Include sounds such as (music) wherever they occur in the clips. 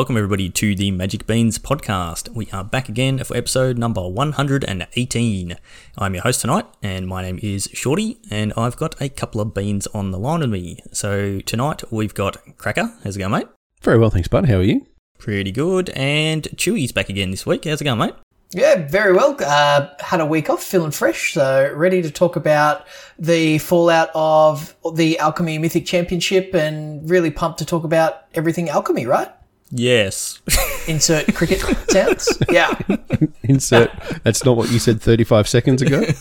welcome everybody to the Magic Beans podcast. We are back again for episode number 118. I'm your host tonight, and my name is Shorty, and I've got a couple of beans on the line with me. So tonight we've got Cracker. How's it going, mate? Very well, thanks, bud. How are you? Pretty good. And Chewy's back again this week. How's it going, mate? Yeah, very well. Uh, had a week off, feeling fresh, so ready to talk about the fallout of the Alchemy Mythic Championship and really pumped to talk about everything Alchemy, right? Yes. Insert cricket sounds. Yeah. (laughs) Insert. That's not what you said 35 seconds ago. (laughs)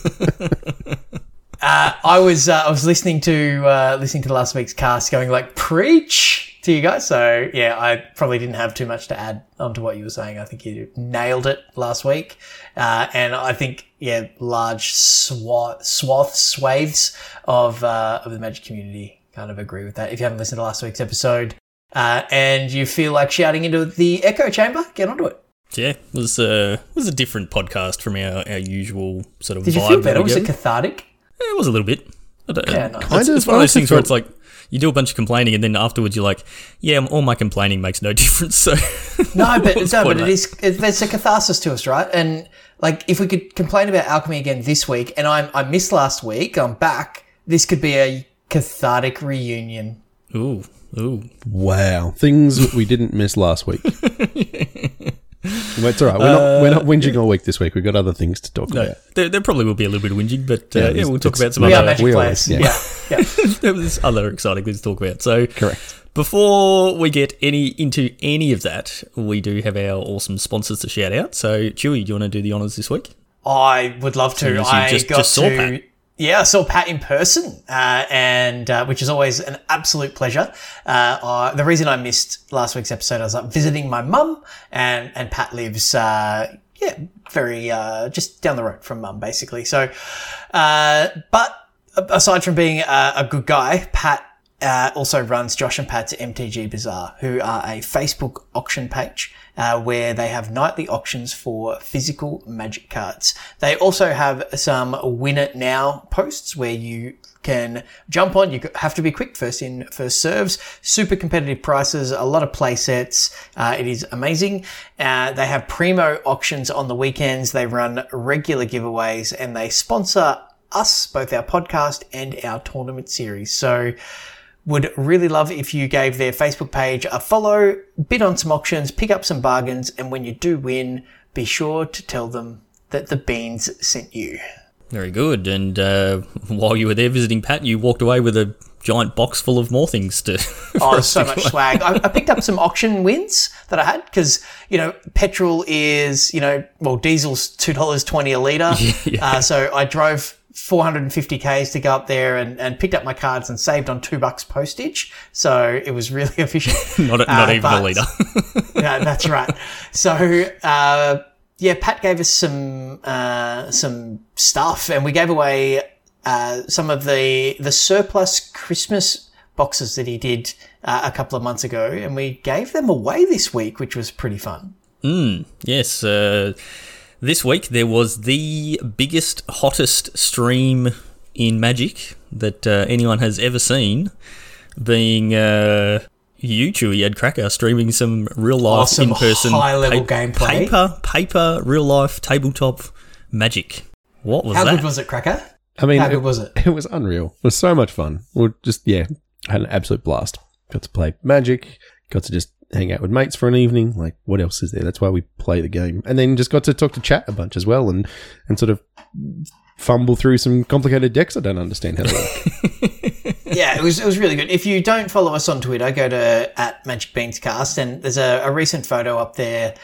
Uh, I was uh, I was listening to uh, listening to last week's cast, going like preach to you guys. So yeah, I probably didn't have too much to add onto what you were saying. I think you nailed it last week, uh, and I think yeah, large swath swath swathes of uh, of the Magic community kind of agree with that. If you haven't listened to last week's episode, uh, and you feel like shouting into the echo chamber, get onto it. Yeah, it was uh, was a different podcast from our, our usual sort of Did you vibe. feel that better? Was go it cathartic? Yeah, it was a little bit. I don't- Yeah, nice. it's, Kind it's of. one of those things where it's like you do a bunch of complaining and then afterwards you're like, yeah, all my complaining makes no (laughs) difference. So No, but (laughs) no, but of it is. It, there's a catharsis to us, right? And like, if we could complain about alchemy again this week, and I I missed last week, I'm back. This could be a cathartic reunion. ooh, ooh. Wow. Things we didn't miss last week. (laughs) Well, it's all right. We're not, we're not whinging all week this week. We've got other things to talk No, about. there, there probably will be a little bit of whinging, but uh, Yeah, yeah, we'll talk about some We are other magic we players. always- yeah, yeah. (laughs) There's other exciting things to talk about. So Correct. before we get any into any of that, we do have our awesome sponsors to shout out. So Chewy, do you want to do the honors this week? I would love to. Soon you I just- got just saw to. Yeah, I saw Pat in person, uh, and uh, which is always an absolute pleasure. Uh, uh, the reason I missed last week's episode, I was up visiting my mum, and and Pat lives, uh, yeah, very uh, just down the road from mum, basically. So, uh, but aside from being a, a good guy, Pat uh, also runs Josh and Pat's MTG Bazaar, who are a Facebook auction page uh, where they have nightly auctions for physical magic cards. They also have some win it now posts where you can jump on. You have to be quick, first in, first serves. Super competitive prices, a lot of play sets. Uh, it is amazing. Uh, they have primo auctions on the weekends. They run regular giveaways and they sponsor us, both our podcast and our tournament series. So would really love if you gave their Facebook page a follow, bid on some auctions, pick up some bargains, and when you do win, be sure to tell them that the beans sent you. Very good. And uh, while you were there visiting Pat, you walked away with a giant box full of more things to. (laughs) Oh, so much (laughs) swag. I, I picked up some auction wins that I had because, you know, petrol is, you know, well, diesel's $2.20 a litre. (laughs) Uh, so I drove 450 Ks to go up there and, and picked up my cards and saved on two bucks postage. So it was really (laughs) efficient. Not, not Uh, even a leader. (laughs) that's right. So, uh, yeah, Pat gave us some uh, some stuff, and we gave away uh, some of the the surplus Christmas boxes that he did uh, a couple of months ago, and we gave them away this week, which was pretty fun. Yes, uh, this week there was the biggest, hottest stream in Magic that uh, anyone has ever seen, being uh, you, Chewy, Ed Cracker, streaming some real life, Awesome in person, high-level gameplay. paper, paper, real life tabletop Magic. What was that? How that? good was it, Cracker? I mean, How it, good was it? it was unreal. It was so much fun. We just, yeah, had an absolute blast. Got to play Magic, got to just hang out with mates for an evening. Like, what else is there? That's why we play the game. And then just got to talk to chat a bunch as well and, and sort of fumble through some complicated decks I don't understand how to work. (laughs) yeah, it was it was really good. If you don't follow us on Twitter, go to at Magic Beans Cast, and there's a, a recent photo up there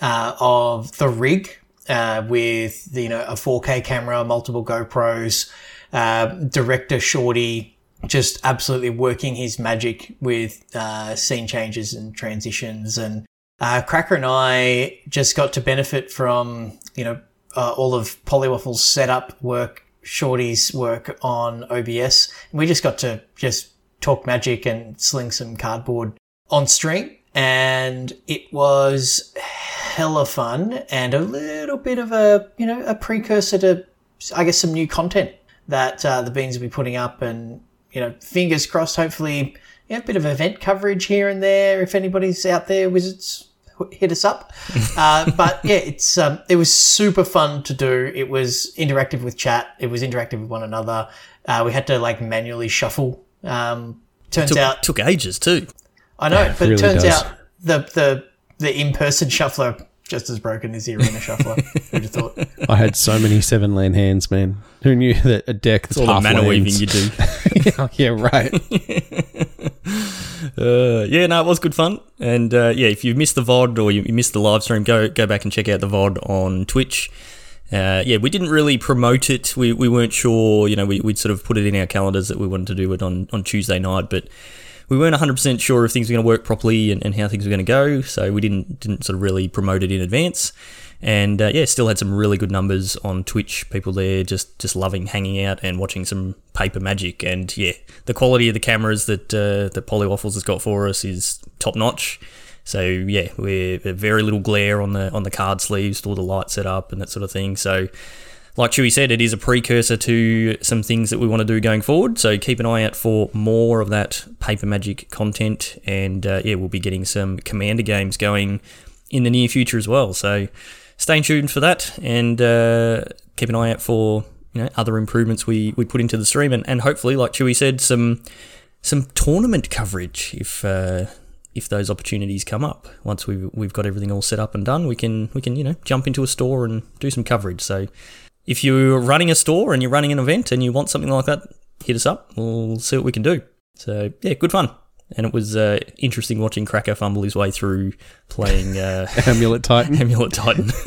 uh, of the rig uh, with you know a 4K camera, multiple GoPros, uh, director Shorty just absolutely working his magic with uh, scene changes and transitions, and uh, Cracker and I just got to benefit from you know uh, all of Polywaffle's setup work, Shorty's work on OBS, and we just got to just talk magic and sling some cardboard on stream, and it was hella fun and a little bit of a you know a precursor to I guess some new content that uh, the beans will be putting up and you know, fingers crossed. Hopefully, yeah, a bit of event coverage here and there. If anybody's out there, Wizards, hit us up. (laughs) Uh, but yeah, it's um, it was super fun to do. It was interactive with chat. It was interactive with one another. Uh, we had to like manually shuffle. Um, turns Took, out took ages too. I know, but really it turns does. out the the the in person shuffler just as broken as the arena shuffler. Who'd have thought? (laughs) I had so many seven land hands, man. Who knew that a deck that's All the half mana weaving lands- you do. (laughs) yeah, yeah, right. (laughs) Uh, yeah, no, it was good fun. And uh, yeah, if you missed the VOD or you you missed the live stream, go go back and check out the VOD on Twitch. Uh, yeah, we didn't really promote it. We, we weren't sure, you know, we, we'd sort of put it in our calendars that we wanted to do it on, on Tuesday night, but we weren't 100% sure if things were going to work properly and, and how things were going to go. So we didn't didn't sort of really promote it in advance. And uh, yeah, still had some really good numbers on Twitch. People there just just loving hanging out and watching some paper magic. And yeah, the quality of the cameras that uh, that Polywaffles has got for us is top notch. So yeah, we're very little glare on the on the card sleeves, all the lights set up and that sort of thing. So like Chewy said, it is a precursor to some things that we want to do going forward. So keep an eye out for more of that paper magic content, and uh, yeah, we'll be getting some commander games going in the near future as well. So stay tuned for that, and uh, keep an eye out for you know other improvements we, we put into the stream, and, and hopefully, like Chewy said, some some tournament coverage if. Uh, if those opportunities come up, once we've we've got everything all set up and done, we can we can you know jump into a store and do some coverage. So if you're running a store and you're running an event and you want something like that, hit us up. We'll see what we can do. So yeah, good fun. And it was uh, interesting watching Cracker fumble his way through playing uh, (laughs) Amulet Titan. Amulet Titan. (laughs)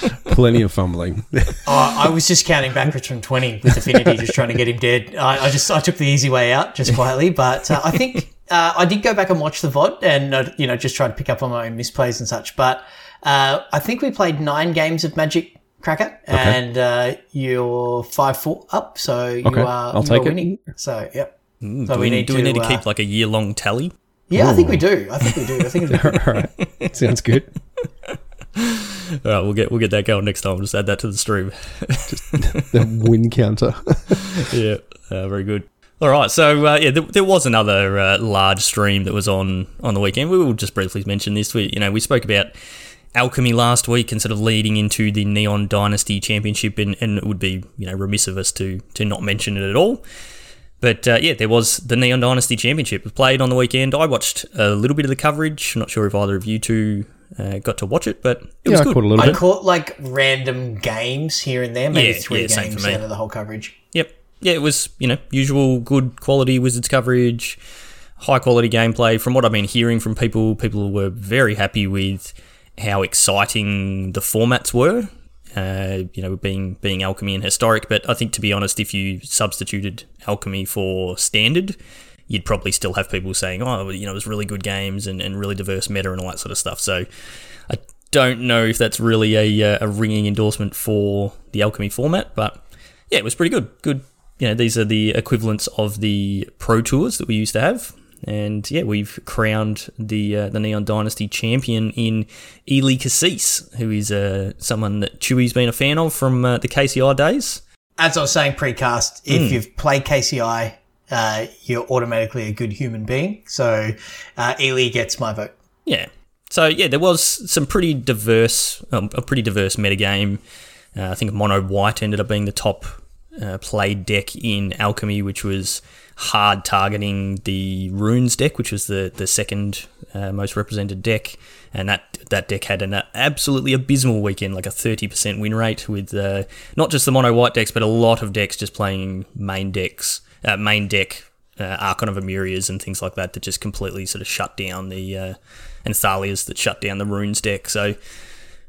(laughs) Plenty of fumbling. Oh, I was just counting backwards from twenty with Affinity, just trying to get him dead. I, I just I took the easy way out, just quietly. But uh, I think uh, I did go back and watch the VOD, and uh, you know just try to pick up on my own misplays and such. But uh, I think we played nine games of Magic Cracker, and uh, you're five four up, so you Okay, are I'll you take are it. winning. So yep. Mm, So do we we, need do we to, need to uh, keep like a year long tally? Yeah, I think we do. I think we (laughs) do. I think it'd. All right. Sounds good. (laughs) All right, we'll get we'll get that going next time. Just add that to the stream. The win counter. (laughs) yeah, uh, very good. All right, so uh, yeah, there, there was another uh, large stream that was on on the weekend. We will just briefly mention this. We you know we spoke about alchemy last week and sort of leading into the Neon Dynasty Championship, and, and it would be you know remiss of us to to not mention it at all. But uh, yeah, there was the Neon Dynasty Championship. It was played on the weekend. I watched a little bit of the coverage. I'm not sure if either of you two uh, got to watch it, but it was yeah, I good. caught a little I bit. caught like random games here and there, maybe Yeah, three yeah, games out of the whole coverage. Yep. Yeah, it was, you know, usual good quality Wizards coverage, high quality gameplay. From what I've been hearing from people, people were very happy with how exciting the formats were. Uh, you know, being being alchemy and historic, but I think to be honest, if you substituted alchemy for standard, you'd probably still have people saying, "Oh, you know, it was really good games and, and really diverse meta and all that sort of stuff." So, I don't know if that's really a, uh, a ringing endorsement for the alchemy format, but yeah, it was pretty good. Good. You know, these are the equivalents of the pro tours that we used to have. And yeah, we've crowned the uh, the Neon Dynasty champion in Eli Kassis, who is uh, someone that Chewy's been a fan of from uh, the KCI days. As I was saying pre-cast, if Hmm. you've played KCI, uh, you're automatically a good human being. So uh, Eli gets my vote. Yeah. So yeah, there was some pretty diverse, um, a pretty diverse metagame. Uh, I think mono white ended up being the top uh, played deck in alchemy, which was hard targeting the runes deck, which was the the second uh, most represented deck, and that that deck had an absolutely abysmal weekend, like a thirty percent win rate with uh, not just the mono white decks, but a lot of decks just playing main decks, uh, main deck uh, Archon of Emerias and things like that that just completely sort of shut down the uh, and Thalias that shut down the runes deck. So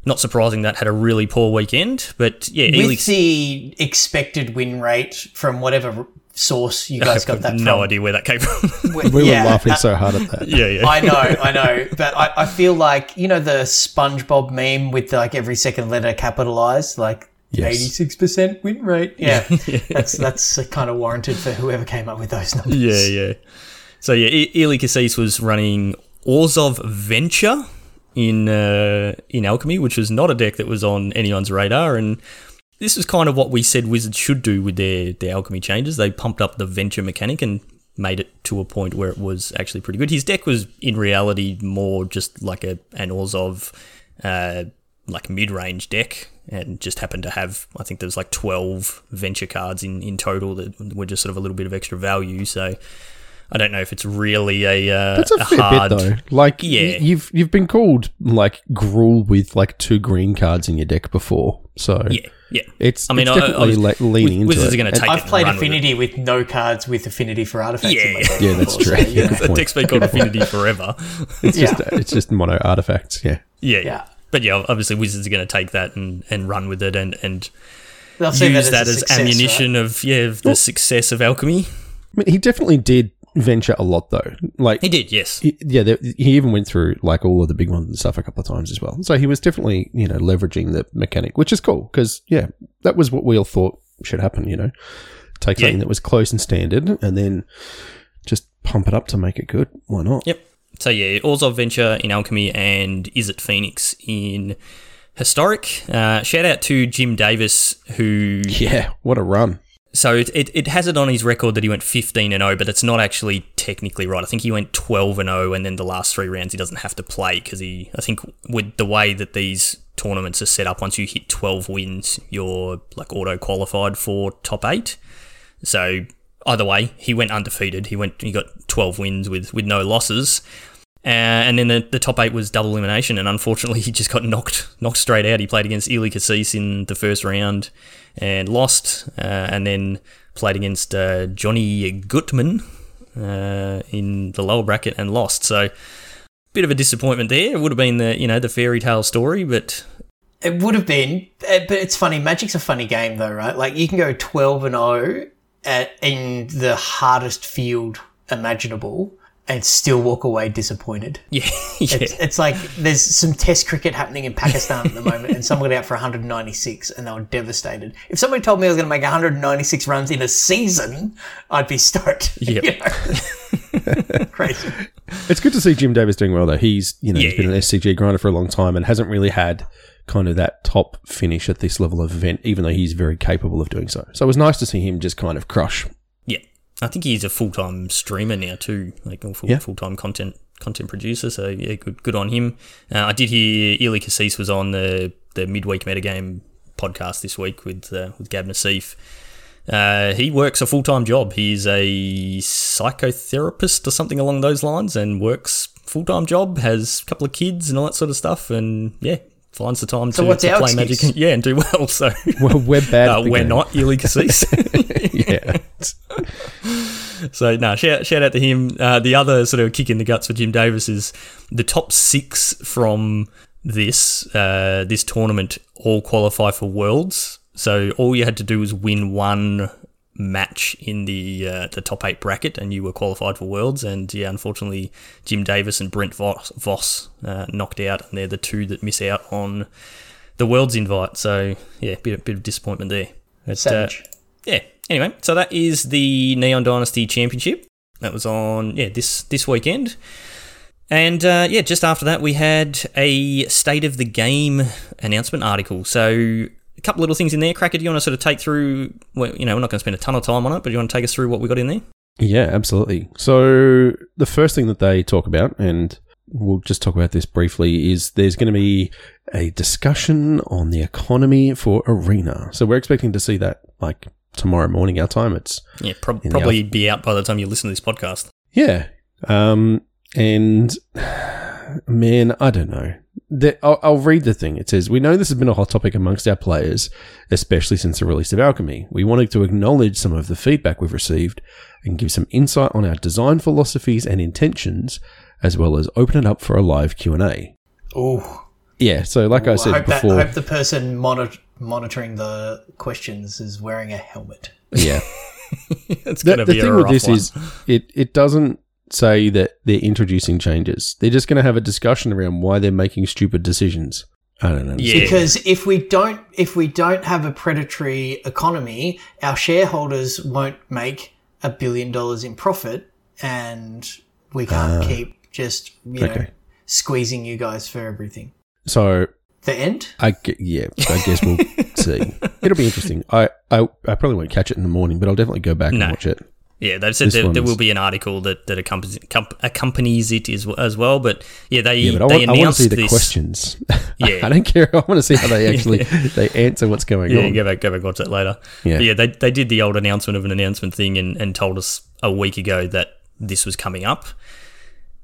not surprising that had a really poor weekend, but yeah, With Elix, the expected win rate from whatever source you (laughs) guys got that no from. idea where that came from. We Yeah, were laughing uh, so hard at that. yeah, yeah, I know, I know, but I, I feel like you know the SpongeBob meme with like every second letter capitalized, like Yes. eighty-six percent win rate. (laughs) Yeah, that's that's kind of warranted for whoever came up with those numbers. yeah, yeah. So yeah, E- Eli Kassis was running Orzhov Venture in uh, in Alchemy, which was not a deck that was on anyone's radar, and this is kind of what we said Wizards should do with their their alchemy changes. They pumped up the venture mechanic and made it to a point where it was actually pretty good. His deck was in reality more just like a an Orzhov uh, like mid range deck, and just happened to have I think there was like twelve venture cards in in total that were just sort of a little bit of extra value. So. I don't know if it's really a, uh, That's a, a fair hard. bit though. Like, Yeah. y- you've you've been called like Gruul with like two green cards in your deck before, so Yeah, yeah. it's. I mean, it's I- I definitely was- le- leaning into Wizards it. are going to take. it I've and played run with. Affinity with, no cards with Affinity for artifacts. in my Yeah. deck Yeah, that's true. so, you know. Good the point. deck's been called Affinity forever. It's Yeah. just it's just mono artifacts. Yeah, Yeah, Yeah. But yeah, obviously Wizards are going to take that and, and run with it and, and They'll use that a as success, ammunition of yeah of the success of alchemy. I mean, he definitely did venture a lot though. Like, He did, yes. he- yeah, there, he even went through like all of the big ones and stuff a couple of times as well. So he was definitely you know leveraging the mechanic, which is cool because yeah, that was what we all thought should happen. You know, take Yeah. something that was close and standard and then just pump it up to make it good. Why not? Yep. So yeah, Orzhov Venture in Alchemy and Izzet Phoenix in Historic. Uh, shout out to Jim Davis who Yeah, what a run. So it, it, it has it on his record that he went 15 and 0, but it's not actually technically right. I think he went 12 and 0, and then the last three rounds he doesn't have to play because he. I think with the way that these tournaments are set up, once you hit 12 wins, you're like auto qualified for top eight. So either way, he went undefeated. He went he got 12 wins with with no losses. Uh, and then the, the top eight was double elimination, and unfortunately, (laughs) he just got knocked knocked straight out. He played against Eli Kassis in the first round and lost, uh, and then played against uh, Johnny Gutman uh, in the lower bracket and lost. So, bit of a disappointment there. It would have been the you know the fairy tale story, but It would have been, eh, but it's funny. Magic's a funny game, though, right? Like you can go twelve and zero in the hardest field imaginable and still walk away disappointed. (laughs) yeah, yeah, It's, it's like there's some Test cricket happening in Pakistan at the moment, and someone got out for 196, and they were devastated. If somebody told me I was going to make 196 runs in a season, I'd be stoked. (laughs) Yep. You know? (laughs) Crazy. It's good to see Jim Davis doing well though. He's you know he's Yeah, been an SCG grinder for a long time and hasn't really had kind of that top finish at this level of event, even though he's very capable of doing so. So it was nice to see him just kind of crush. I think he's a full time streamer now too, like full Yeah. full time content content producer. So yeah, good good on him. Uh, I did hear Eli Kassis was on the the midweek metagame podcast this week with uh, with Gab Nassif. Uh, he works a full time job. He's a psychotherapist or something along those lines, and works full time job. Has a couple of kids and all that sort of stuff, and yeah, finds the time to, to play excuse? Magic. And, yeah, and do well. So Well, we're bad. (laughs) uh, at the we're game. not Eli Kassis. (laughs) (laughs) yeah. So no, shout, shout out to him. Uh, the other sort of kick in the guts for Jim Davis is the top six from this uh, this tournament all qualify for worlds. So all you had to do was win one match in the uh, the top eight bracket, and you were qualified for worlds. And yeah, unfortunately, Jim Davis and Brent Voss, Voss uh, knocked out, and they're the two that miss out on the worlds invite. So yeah, bit bit of disappointment there. But, uh, yeah. Anyway, so that is the Neon Dynasty Championship. That was on yeah this this weekend, and uh, yeah, just after that we had a state of the game announcement article. So couple little things in there. Cracker, do you want to sort of take through? Well, you know, we're not going to spend a ton of time on it, but do you want to take us through what we got in there? Yeah, absolutely. So the first thing that they talk about, and we'll just talk about this briefly, is there's going to be a discussion on the economy for Arena. So we're expecting to see that like tomorrow morning our time. It's Yeah, prob- probably be out by the time you listen to this podcast. yeah, um, and (sighs) man, I don't know. The, I'll, I'll read the thing. It says, We know this has been a hot topic amongst our players, especially since the release of Alchemy. We wanted to acknowledge some of the feedback we've received and give some insight on our design philosophies and intentions, as well as open it up for a live Q&A. Oh. Yeah, so like I I said hope, that, before, I hope the person monitor, monitoring the questions is wearing a helmet. yeah. (laughs) it's The, going to the be a thing with this one. is, it, it doesn't say that they're introducing changes. They're just going to have a discussion around why they're making stupid decisions. I don't know. Yeah. Because if we don't, if we don't have a predatory economy, our shareholders won't make a billion dollars in profit, and we can't ah. keep just you know squeezing you guys for everything. So the end. I yeah, I guess we'll (laughs) see. It'll be interesting. I, I I probably won't catch it in the morning, but I'll definitely go back No. and watch it. Yeah, they've said there, there will be an article that, that accompanies, accompanies it as, as well. But yeah, they Yeah, but I they want, I want to announced see the this. questions. (laughs) Yeah. I don't care. I want to see how they (laughs) actually they answer what's going Yeah, on. go back, go back, watch that later. Yeah. But yeah, they they did the old announcement of an announcement thing and, and told us a week ago that this was coming up.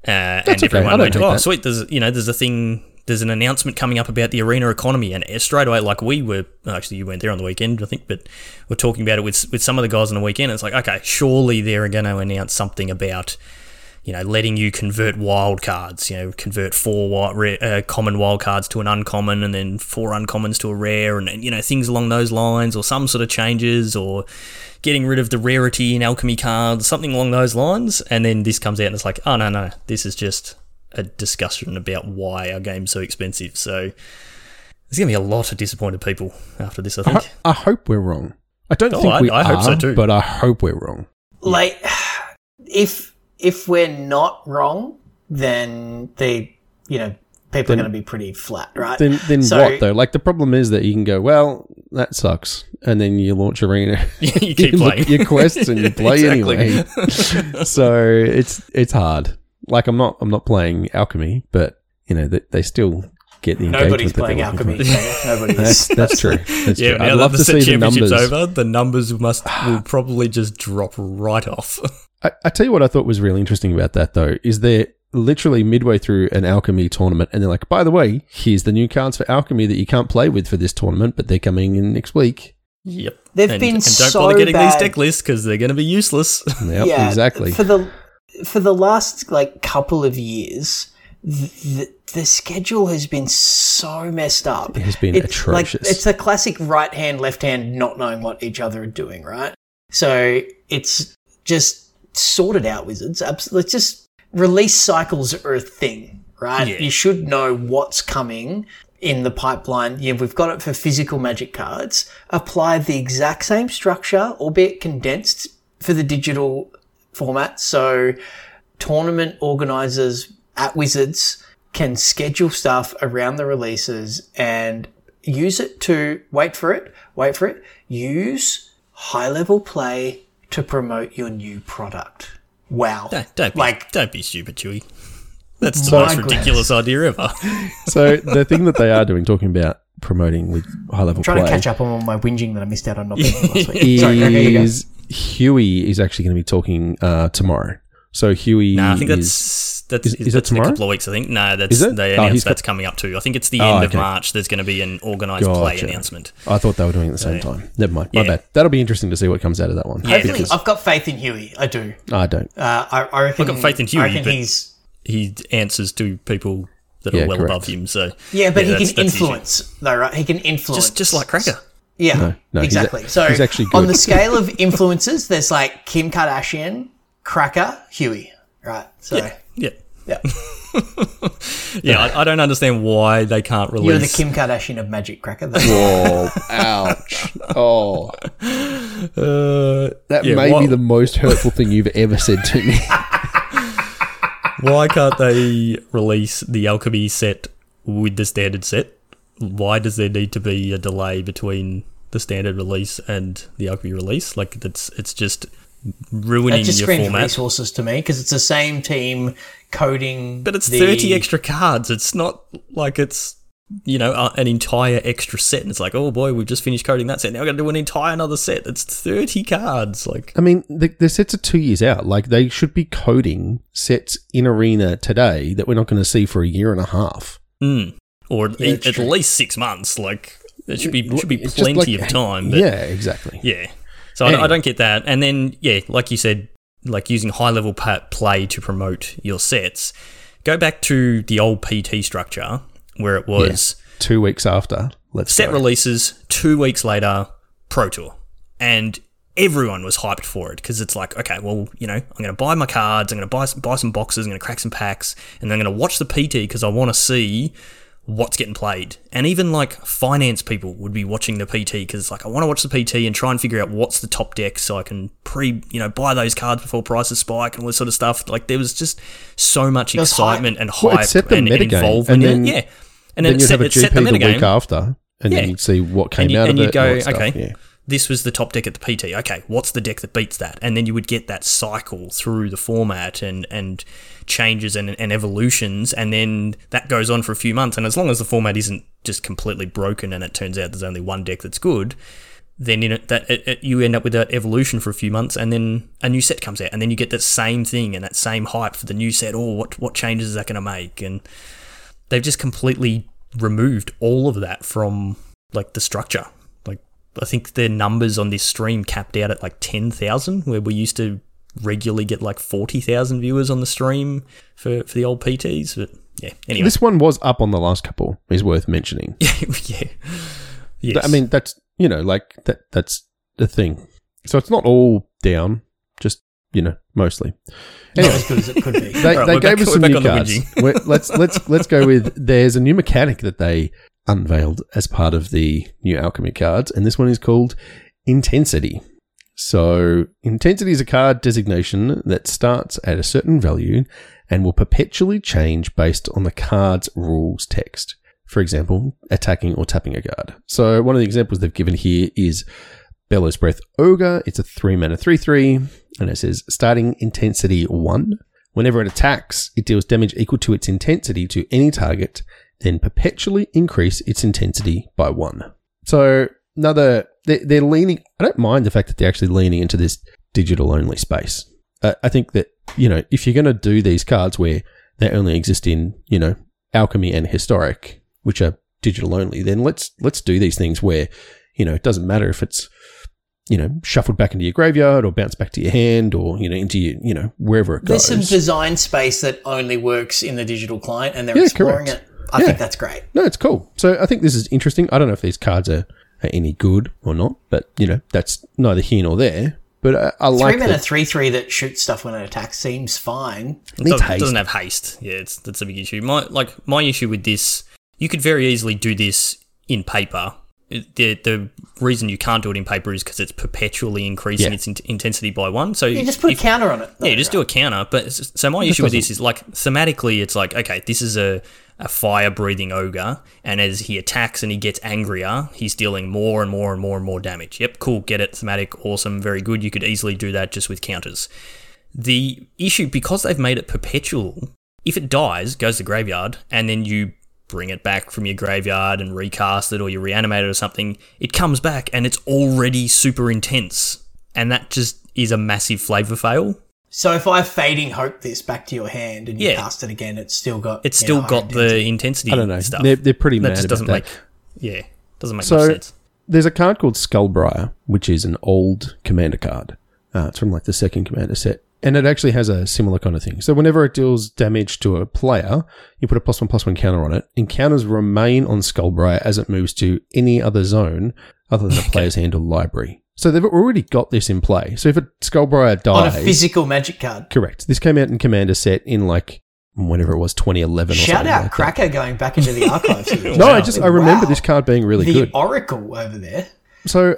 Uh, and okay. I everyone don't went, "Oh, that." sweet! There's you know there's a thing, there's an announcement coming up about the arena economy." And straight away, like we were actually you weren't there on the weekend, I think, but we're talking about it with with some of the guys on the weekend. It's like, okay, surely they're going to announce something about you know, letting you convert wild cards, you know, convert four wild, rare, uh, common wild cards to an uncommon and then four uncommons to a rare and, and, you know, things along those lines or some sort of changes or getting rid of the rarity in alchemy cards, something along those lines. And then this comes out and it's like, oh, no, no, this is just a discussion about why our game's so expensive. So there's going to be a lot of disappointed people after this, I I, think. ho- I hope we're wrong. I don't Oh, think I- we I are, hope so too. but I hope we're wrong. Like, if if we're not wrong, then they, you know, people are going to be pretty flat, right? Then then So- what though? Like the problem is that you can go, well, that sucks, and then you launch arena. (laughs) (laughs) you keep look playing. your quests and you (laughs) play Exactly. anyway. so it's it's hard. Like I'm not I'm not playing alchemy, but you know they, they still get the Nobody's engagement that playing they're alchemy. for. Nobody's. That's that's true. That's Yeah, true. I'd love to see the numbers. over, the numbers must will probably just drop right off. (laughs) I, I tell you what I thought was really interesting about that though is they're literally midway through an alchemy tournament and they're like, by the way, here's the new cards for alchemy that you can't play with for this tournament, but they're coming in next week. yep. They've and, been and don't so bother getting these bad. deck lists because they're going to be useless. (laughs) Yep, yeah, exactly. For the for the last like couple of years, the, the schedule has been so messed up. It has been It's atrocious. Like, it's a classic right hand, left hand, not knowing what each other are doing, right? So it's just sorted out, wizards. Absolutely, just release cycles are a thing, right? Yeah. You should know what's coming in the pipeline. Yeah, we've got it for physical magic cards. Apply the exact same structure, albeit condensed, for the digital format. So tournament organizers at Wizards can schedule stuff around the releases and use it to wait for it, wait for it, use high level play to promote your new product. Wow. don't, don't be, Like- don't be stupid, Chewy. That's the most ridiculous idea ever. so the thing that they are doing, talking about promoting with high level trying play, to catch up on all my whinging that I missed out on not being here last week. (laughs) Sorry, okay, here you go. is Huey is actually going to be talking uh, tomorrow. So Huey, no, I think is, that's that's is- is, is it that's in a couple of weeks. I think no, that's Is it? they Oh, announced he's got- that's coming up too. I think it's the Oh, end okay. of March. There's going to be an organised play announcement. I thought they were doing it at the same Yeah. time. Never mind. My bad. That'll be interesting to see what comes out of that one. Yeah. Because I've got faith in Huey. I do. I don't. Uh, I, I reckon. I've got faith in Huey, I reckon but- he's. He answers to people that Yeah, are well correct. above him. So Yeah, but he that's- can that's influence, though, right? He can influence. Just just like Cracker. Yeah, No, no, he's a- exactly. so he's actually on the scale of (laughs) influences, there's like Kim Kardashian, Cracker, Huey, right? So Yeah. yeah, Yeah, (laughs) I, I don't understand why they can't release. you're the Kim Kardashian of Magic Cracker. That's Whoa! ouch! Oh, Uh, that Yeah, may what- be the most hurtful thing you've ever said to me. (laughs) why can't they release the alchemy set with the standard set? Why does there need to be a delay between the standard release and the alchemy release? Like that's it's just ruining that just your format. resources to me because it's the same team coding. But it's the- thirty extra cards. It's not like it's you know uh, an entire extra set. And it's like, oh boy, we've just finished coding that set. Now we're going to do an entire another set. It's thirty cards. Like, I mean, the, the sets are two years out. Like they should be coding sets in arena today that we're not going to see for a year and a half. mm. or at- at least six months. Like, there should be should be plenty like- of time. But yeah, exactly. Yeah. So I, don't- I don't get that. And then, yeah, like you said, like using high level play to promote your sets. Go back to the old PT structure where it was Two weeks after, let's set go. releases, two weeks later, Pro Tour. And everyone was hyped for it because it's like, okay, well, you know, I'm going to buy my cards, I'm going to buy some, buy some boxes, I'm going to crack some packs, and then I'm going to watch the PT because I want to see what's getting played. And even like finance people would be watching the PT because it's like, I want to watch the PT and try and figure out what's the top deck so I can pre, you know, buy those cards before prices spike and all this sort of stuff. Like there was just so much excitement and hype the and, metagame, involvement and then- it. Yeah. And then it you'd set, have a it set the GP the, week after, and Yeah. then you'd see what came you- out of you'd it. go, and that stuff, okay. yeah. This was the top deck at the PT. Okay, what's the deck that beats that? And then you would get that cycle through the format and and changes and, and evolutions, and then that goes on for a few months. And as long as the format isn't just completely broken and it turns out there's only one deck that's good, then in it, that it, it, you end up with that evolution for a few months, and then a new set comes out, and then you get that same thing and that same hype for the new set. Oh, what what changes is that going to make? And they've just completely removed all of that from like the structure. Like I think their numbers on this stream capped out at like ten thousand, where we used to regularly get like forty thousand viewers on the stream for for the old PTs. But yeah, anyway, This one was up on the last couple. Is worth mentioning. (laughs) yeah, yes. I mean, that's you know, like that. That's the thing. So it's not all down. Just you know, mostly. Anyway, as good as it could be. (laughs) they, Alright, they gave back- us some new cards. let's (laughs) let's let's go with. There's a new mechanic that they unveiled as part of the new alchemy cards, and this one is called intensity. So intensity is a card designation that starts at a certain value and will perpetually change based on the card's rules text. For example, attacking or tapping a card. So one of the examples they've given here is Bellows Breath Ogre. It's a 3 mana 3 3, and it says starting intensity 1. Whenever it attacks, it deals damage equal to its intensity to any target, then perpetually increase its intensity by 1. So another, they're, they're leaning, I don't mind the fact that they're actually leaning into this digital only space. Uh, I think that, you know, if you're going to do these cards where they only exist in, you know, alchemy and historic, which are digital only, then let's, let's do these things where, you know, it doesn't matter if it's, you know, shuffled back into your graveyard or bounced back to your hand or, you know, into your, you know, wherever it goes. There's goes. some design space that only works in the digital client, and they're Yeah, exploring correct. it. I Yeah. think that's great. No, it's cool. So I think this is interesting. I don't know if these cards are, are any good or not, but you know that's neither here nor there. But I, I like three mana that. three three that shoots stuff when it attacks seems fine. It doesn't, doesn't have haste. Yeah, it's that's a big issue. My like my issue with this, you could very easily do this in paper. It- The the reason you can't do it in paper is because it's perpetually increasing Yeah. its in- intensity by one. So You just put a counter on it. yeah, you just do a counter. But so my issue with this is like thematically, it's like okay, this is a a fire breathing ogre, and as he attacks and he gets angrier, he's dealing more and more and more and more damage. Yep, cool, get it, thematic, awesome, very good. You could easily do that just with counters. The issue, because they've made it perpetual, if it dies, goes to graveyard, and then you bring it back from your graveyard and recast it or you reanimate it or something, it comes back and it's already super intense. And that just is a massive flavor fail. So if I fading hope this back to your hand and you Yeah. cast it again, it's still got It's still know, got higher the intensity I don't know. stuff. They're, they're pretty that mad just about doesn't that. make yeah, doesn't make So- much sense. There's a card called Skullbriar, which is an old commander card. Uh, it's from like the second commander set. And it actually has a similar kind of thing. So whenever it deals damage to a player, you put a plus one plus one counter on it. Encounters remain on Skullbriar as it moves to any other zone other than the player's hand or library. So they've already got this in play. So if a Skullbriar dies on a physical magic card. correct. This came out in commander set in like whenever it was 2011 or Shout something out like that. Cracker going back into the archives. (laughs) No, I just I remember Wow. this card being really the good. Oracle over there. So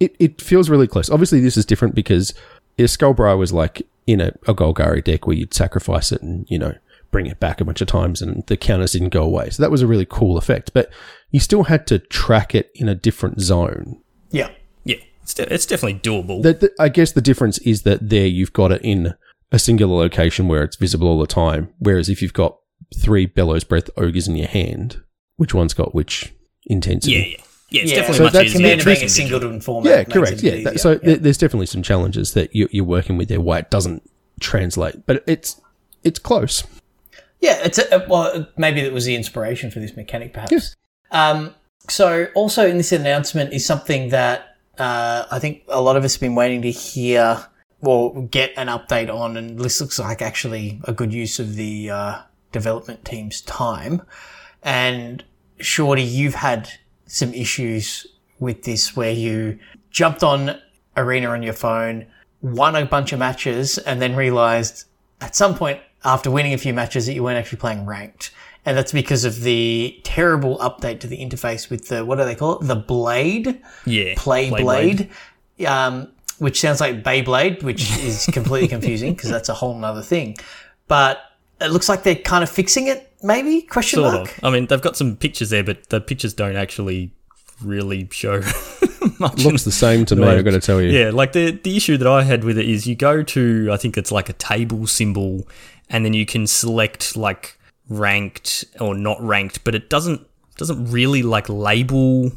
it, it feels really close. Obviously, this is different because if Skullbriar was like in a, a Golgari deck where you'd sacrifice it and, you know, bring it back a bunch of times and the counters didn't go away. So that was a really cool effect. But you still had to track it in a different zone. Yeah. Yeah, it's, de- it's definitely doable. That the, I guess the difference is that there you've got it in a singular location where it's visible all the time. Whereas if you've got three Bellows Breath Ogres in your hand, which one's got which intensity? yeah, yeah. Yeah, it's yeah. definitely So much that's- easier. Being a singleton format. Yeah, correct. Yeah. That- so Yeah. there's definitely some challenges that you, you're working with there why it doesn't translate, but it's it's close. Yeah, it's a, well, maybe that was the inspiration for this mechanic, perhaps. Yes. Um, so, also in this announcement is something that uh, I think a lot of us have been waiting to hear or get an update on, and this looks like actually a good use of the uh, development team's time. And Shorty, you've had some issues with this where you jumped on Arena on your phone, won a bunch of matches, and then realized at some point after winning a few matches that you weren't actually playing ranked. And that's because of the terrible update to the interface with the, what do they call it? The Blade? Yeah, Play Blade. Blade. Um, which sounds like Beyblade, which is (laughs) completely confusing because that's a whole nother thing. But it looks like they're kind of fixing it. Maybe question Sort mark. of. I mean, they've got some pictures there, but the pictures don't actually really show (laughs) much. Looks the same to me. I've got to tell you. Yeah, like the the issue that I had with it is you go to I think it's like a table symbol, and then you can select like ranked or not ranked, but it doesn't doesn't really like label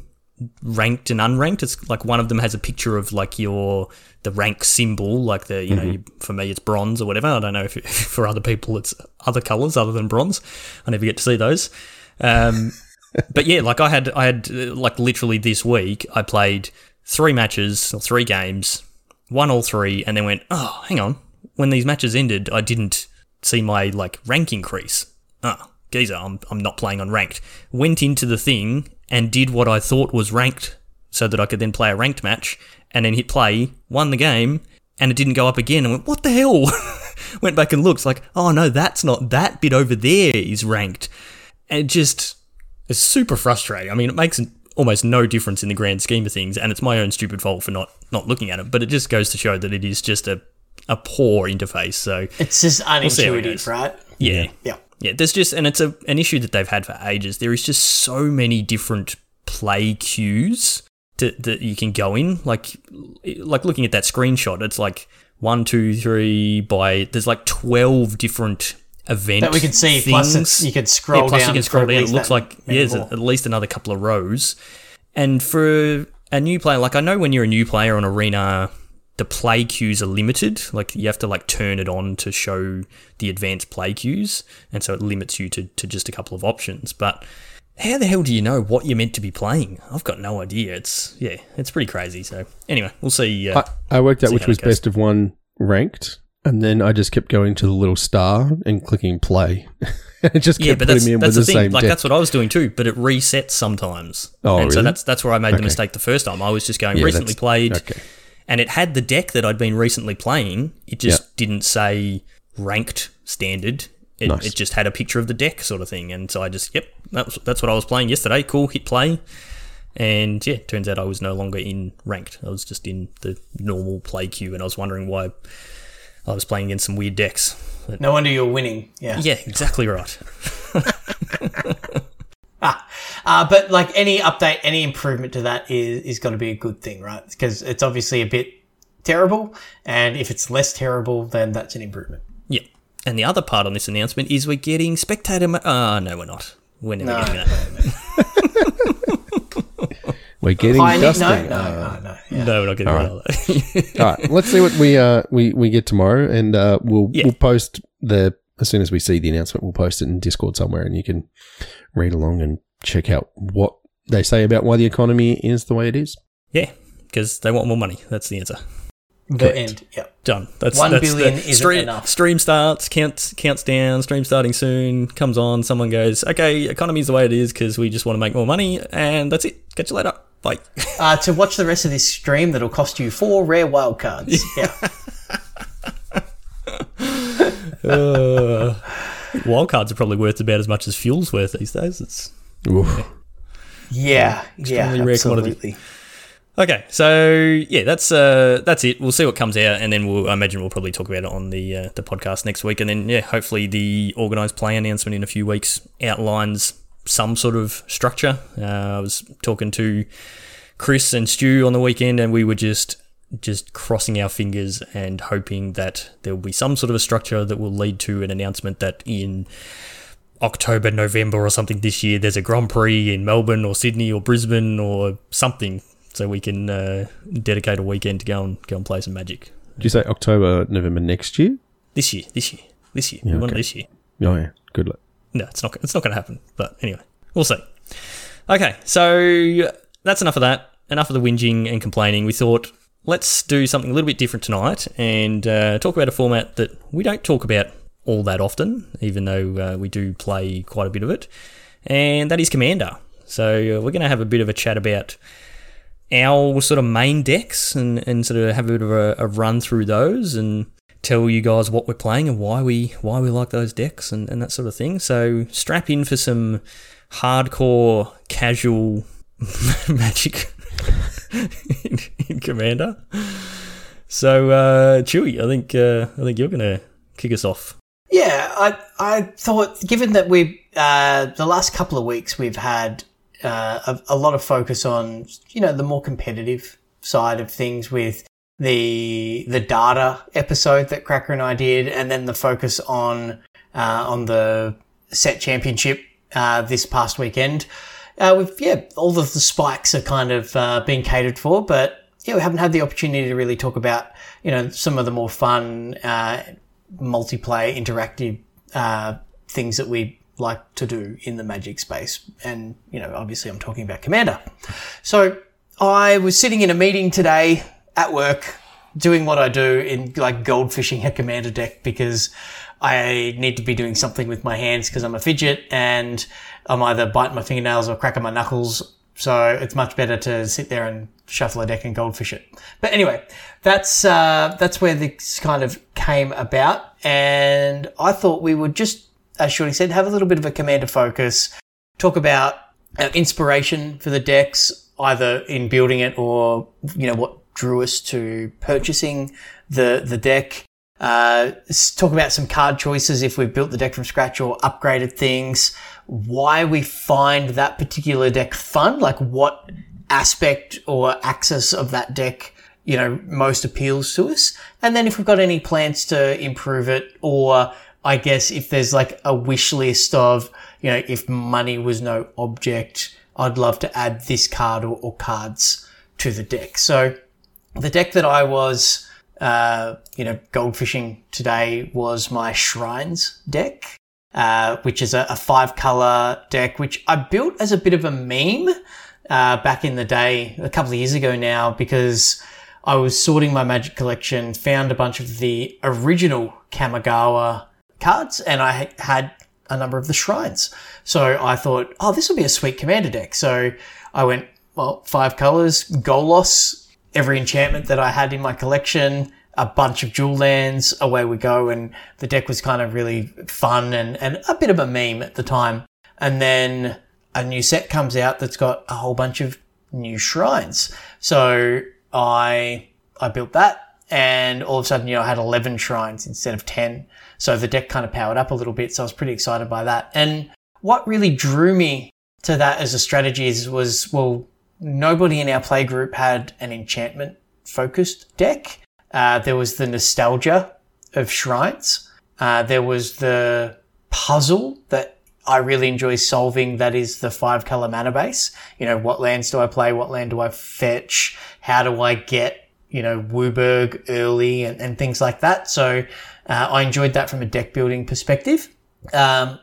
ranked and unranked. It's like one of them has a picture of like your the rank symbol, like the you know you, for me it's bronze or whatever. I don't know if, if (laughs) for other people it's other colors other than bronze. I never get to see those. Um, (laughs) but yeah, like I had, I had like literally this week, I played three matches or three games, won all three, and then went, oh, hang on. When these matches ended, I didn't see my like rank increase. Oh, geezer, I'm, I'm not playing on ranked. Went into the thing and did what I thought was ranked so that I could then play a ranked match and then hit play, won the game, and it didn't go up again. And went, what the hell? (laughs) went back and looked like, oh no, that's not that bit over there is ranked. And it just it's super frustrating. I mean, it makes almost no difference in the grand scheme of things, and it's my own stupid fault for not not looking at it. But it just goes to show that it is just a a poor interface. So It's just see how it unintuitive, right? yeah, Yeah. yeah. There's just and it's a an issue that they've had for ages. There is just so many different play queues to, that you can go in. Like like looking at that screenshot, it's like one, two, three by there's like twelve different event That we can see. Things. Plus, you can scroll yeah, plus down. you can scroll down. It looks like yeah, there's at least another couple of rows. And for a new player, like I know when you're a new player on Arena, the play cues are limited. Like you have to like turn it on to show the advanced play cues, and so it limits you to, to just a couple of options. But how the hell do you know what you're meant to be playing? I've got no idea. It's yeah, it's pretty crazy. So anyway, we'll see. Uh, I, I worked out which was goes. best of one ranked, and then I just kept going to the little star and clicking play. (laughs) it just kept yeah, but putting that's, me in that's with the the, thing. same Like deck. that's what I was doing too. But it resets sometimes. Oh, and so that's that's where I made the mistake the first time. I was just going Yeah, recently played. okay. And it had the deck that I'd been recently playing. It just Yeah. didn't say ranked standard. It, Nice. it just had a picture of the deck sort of thing, and so I just yep, that's that's what I was playing yesterday. Cool, hit play, and yeah, turns out I was no longer in ranked. I was just in the normal play queue, and I was wondering why I was playing against some weird decks. But, No wonder you're winning. Yeah. yeah, exactly right. (laughs) (laughs) Uh, but like any update, any improvement to that is is going to be a good thing, right? Because it's obviously a bit terrible, and if it's less terrible, then that's an improvement. Yeah, and the other part on this announcement is we're getting spectator. Ma- oh no, we're not. We're never No, getting that. (laughs) We're getting Pioneer- dusty. no, no, Uh, no, no. Yeah. No, we're not getting rid of that. All right, let's see what we uh we, we get tomorrow, and uh, we'll Yeah. we'll post the as soon as we see the announcement, we'll post it in Discord somewhere, and you can read along and check out what they say about why the economy is the way it is. yeah, because they want more money. That's the answer. The Correct. end. Yep. Done. That's One that's billion the isn't stream, enough. Stream starts, counts counts down. Stream starting soon. Comes on. Someone goes, "Okay, economy's the way it is because we just want to make more money," and that's it. Catch you later. Bye. (laughs) Uh, to watch the rest of this stream, that'll cost you four rare wildcards. (laughs) Yeah. Uh, wildcards are probably worth about as much as fuel's worth these days. It's Oof. Yeah. Yeah. Extremely rare commodity. Absolutely. Okay, so yeah, that's uh, that's it. We'll see what comes out, and then we'll, I imagine we'll probably talk about it on the uh, the podcast next week, and then yeah, hopefully the organised play announcement in a few weeks outlines some sort of structure. Uh, I was talking to Chris and Stu on the weekend, and we were just just crossing our fingers and hoping that there will be some sort of a structure that will lead to an announcement that in October, November, or something this year, there's a Grand Prix in Melbourne or Sydney or Brisbane or something, so we can uh, dedicate a weekend to go and go and play some Magic Did you say October, November next year? this year. This year. This year. Yeah, we want it this year. Oh yeah, good luck. No, it's not. It's not going to happen. But anyway, we'll see. Okay, so that's enough of that. Enough of the whinging and complaining. We thought let's do something a little bit different tonight and uh, talk about a format that we don't talk about all that often, even though uh, we do play quite a bit of it, and that is Commander. So uh, we're going to have a bit of a chat about our sort of main decks and, and sort of have a bit of a, a run through those and tell you guys what we're playing and why we why we like those decks and, and that sort of thing. So strap in for some hardcore casual (laughs) magic in, (laughs) in Commander. So uh, Chewy, I think uh, I think you're gonna kick us off. Yeah, I I thought given that we uh, the last couple of weeks we've had uh, a, a lot of focus on you know the more competitive side of things with the the data episode that Cracker and I did, and then the focus on uh, on the set championship uh, this past weekend. Uh, we've yeah, all of the spikes are kind of uh, being catered for, but yeah, we haven't had the opportunity to really talk about you know some of the more fun uh, multiplayer interactive uh, things that we like to do in the magic space. And, you know, obviously I'm talking about Commander. So I was sitting in a meeting today at work doing what I do in like gold fishing a Commander deck because I need to be doing something with my hands because I'm a fidget and I'm either biting my fingernails or cracking my knuckles. So it's much better to sit there and shuffle a deck and goldfish it. But anyway, that's uh, that's where this kind of came about, and I thought we would just, as Shorty said, have a little bit of a commander focus, talk about our inspiration for the decks, either in building it or you know what drew us to purchasing the the deck. Uh, talk about some card choices if we've built the deck from scratch or upgraded things. Why we find that particular deck fun, like what aspect or axis of that deck you know most appeals to us and then if we've got any plans to improve it or i guess if there's like a wish list of you know if money was no object i'd love to add this card or, or cards to the deck so the deck that i was uh, you know goldfishing today was my shrines deck uh, which is a, a five color deck which i built as a bit of a meme uh, back in the day, a couple of years ago now, because I was sorting my magic collection, found a bunch of the original Kamigawa cards, and I had a number of the shrines. So I thought, oh, this will be a sweet commander deck. So I went, well, five colors, Golos, every enchantment that I had in my collection, a bunch of dual lands, away we go. And the deck was kind of really fun and, and a bit of a meme at the time. And then a new set comes out that's got a whole bunch of new shrines. So I I built that and all of a sudden, you know, I had 11 shrines instead of 10. So the deck kind of powered up a little bit. So I was pretty excited by that. And what really drew me to that as a strategy is, was, well, nobody in our play group had an enchantment focused deck. Uh, there was the nostalgia of shrines. Uh, there was the puzzle that I really enjoy solving. That is the five color mana base. You know, what lands do I play? What land do I fetch? How do I get, you know, WUBRG early and, and things like that. So, uh, I enjoyed that from a deck building perspective. Um,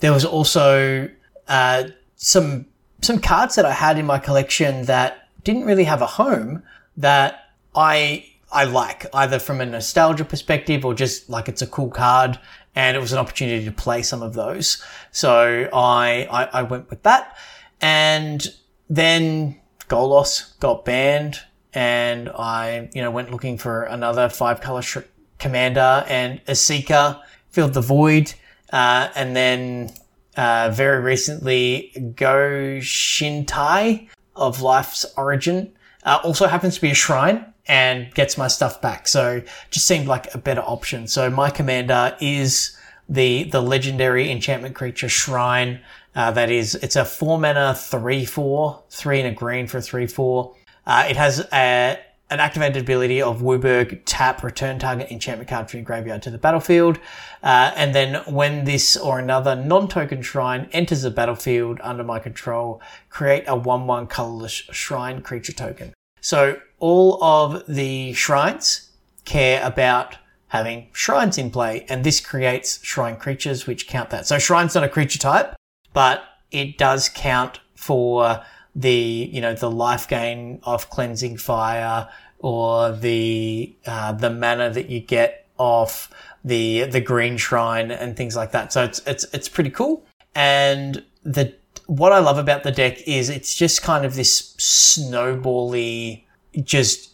there was also, uh, some, some cards that I had in my collection that didn't really have a home that I I like either from a nostalgia perspective or just like it's a cool card and it was an opportunity to play some of those. So I, I, I went with that. And then Golos got banned and I, you know, went looking for another five color sh- commander and a seeker filled the void. Uh, and then, uh, very recently, Go Shintai of Life's Origin, uh, also happens to be a shrine and gets my stuff back. So just seemed like a better option. So my commander is the the legendary enchantment creature Shrine. Uh, that is, it's a four mana three four three and a green for three four. Uh, it has a, an activated ability of WUBRG tap return target enchantment card from your graveyard to the battlefield. Uh, and then when this or another non-token shrine enters the battlefield under my control, create a 1-1 colorless shrine creature token. So all of the shrines care about having shrines in play, and this creates shrine creatures which count that. So shrine's not a creature type, but it does count for the you know the life gain of cleansing fire or the uh, the mana that you get off the the green shrine and things like that. So it's it's it's pretty cool. And the what I love about the deck is it's just kind of this snowbally just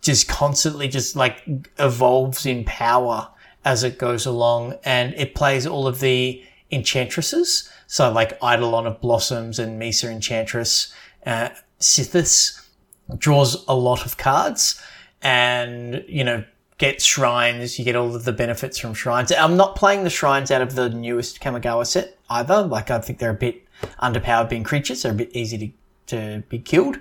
just constantly just like evolves in power as it goes along and it plays all of the enchantresses. So like Eidolon of Blossoms and Mesa Enchantress, uh, Sythis draws a lot of cards and, you know, get shrines. You get all of the benefits from shrines. I'm not playing the shrines out of the newest Kamigawa set either. Like I think they're a bit underpowered being creatures. They're a bit easy to, to be killed.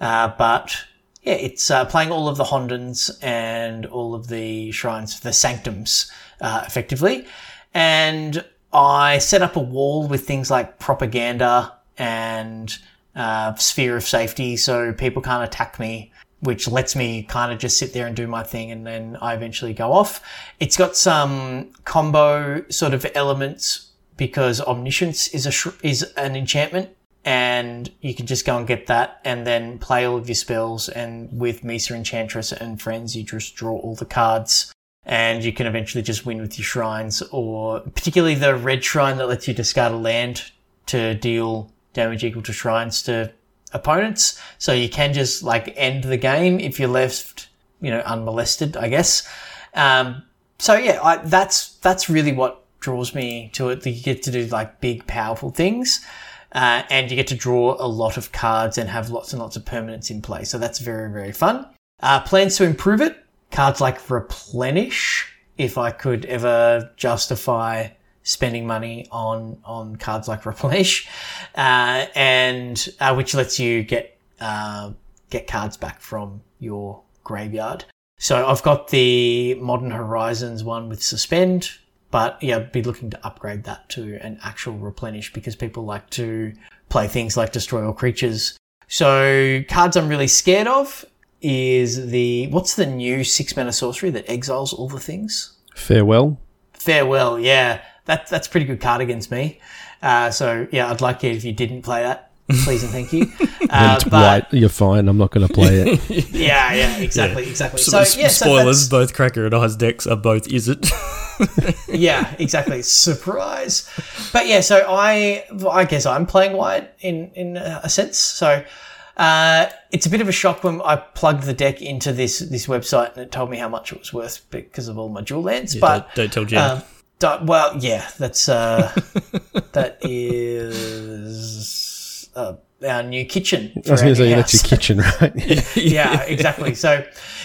Uh, but yeah, it's uh, playing all of the Hondens and all of the shrines, the sanctums, uh, effectively. And I set up a wall with things like propaganda and uh, sphere of safety, so people can't attack me, which lets me kind of just sit there and do my thing, and then I eventually go off. It's got some combo sort of elements because omniscience is a sh- is an enchantment and you can just go and get that and then play all of your spells and with Mesa Enchantress and friends you just draw all the cards and you can eventually just win with your shrines or particularly the red shrine that lets you discard a land to deal damage equal to shrines to opponents. So you can just like end the game if you're left, you know, unmolested, I guess. Um, so yeah, I, that's, that's really what draws me to it. You get to do like big, powerful things. Uh, and you get to draw a lot of cards and have lots and lots of permanents in play. So that's very, very fun. Uh, plans to improve it. Cards like replenish. If I could ever justify spending money on on cards like replenish, (laughs) uh, and uh, which lets you get uh, get cards back from your graveyard. So I've got the Modern Horizons one with suspend, but yeah, I'd be looking to upgrade that to an actual replenish because people like to play things like destroy all creatures. So cards I'm really scared of is the what's the new six mana sorcery that exiles all the things? Farewell. Farewell, yeah, that that's a pretty good card against me. Uh, so yeah, I'd like it if you didn't play that, please and thank you. (laughs) Uh, it's white. You're fine. I'm not going to play it. (laughs) yeah, yeah, exactly, exactly. So, So yeah, spoilers: that's- both Cracker and I's decks are both is it? (laughs) yeah, exactly. Surprise. But yeah, so I I guess I'm playing white in in a sense. So uh, it's a bit of a shock when I plugged the deck into this this website and it told me how much it was worth because of all my dual lands. but don't, don't tell Jen. um, don't- well, yeah, that's uh, (laughs) that is uh, our new kitchen. I was going to say that's your kitchen, right? (laughs) yeah, exactly. So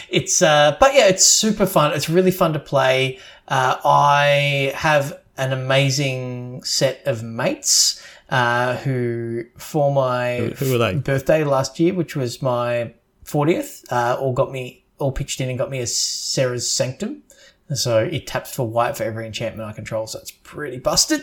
it's, uh, but yeah, it's super fun. It's really fun to play. Uh, I have an amazing set of mates uh, who, for my Who- who birthday last year, which was my 40th, uh, all got me, all pitched in and got me a Serra's Sanctum. So it taps for white for every enchantment I control. So it's pretty busted.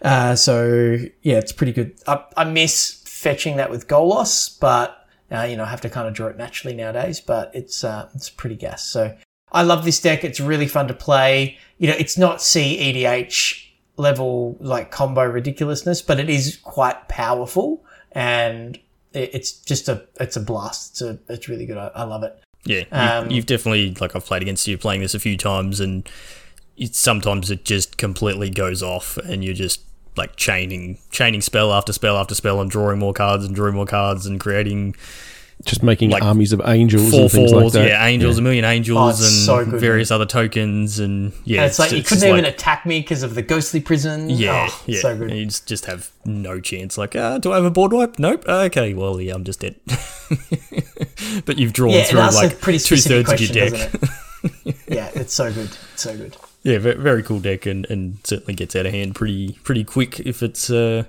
Uh, so yeah, it's pretty good. I, I miss fetching that with Golos, but uh, you know I have to kind of draw it naturally nowadays. But it's uh, it's pretty gas. So I love this deck. It's really fun to play. You know, it's not CEDH level like combo ridiculousness, but it is quite powerful and it's just a it's a blast. It's a it's really good. I, I love it. Yeah, Um, you, you've definitely like I've played against you playing this a few times, and it's sometimes it just completely goes off, and you're just like chaining, chaining spell after spell after spell, and drawing more cards and drawing more cards and creating Just making Like armies of angels four and things fours, like that. yeah, angels, a million angels, Oh, and so good, various other tokens, and yeah, And it's like you couldn't even like- attack me because of the ghostly prison. yeah, Oh, yeah, so good. and you just, just have no chance. Like, uh, do I have a board wipe? Nope. Okay, well, yeah, I'm just dead. (laughs) but you've drawn Yeah, through like a pretty two specific thirds of your deck. it? (laughs) yeah, it's so good. It's so good. Yeah, very cool deck, and, and certainly gets out of hand pretty pretty quick if it's uh,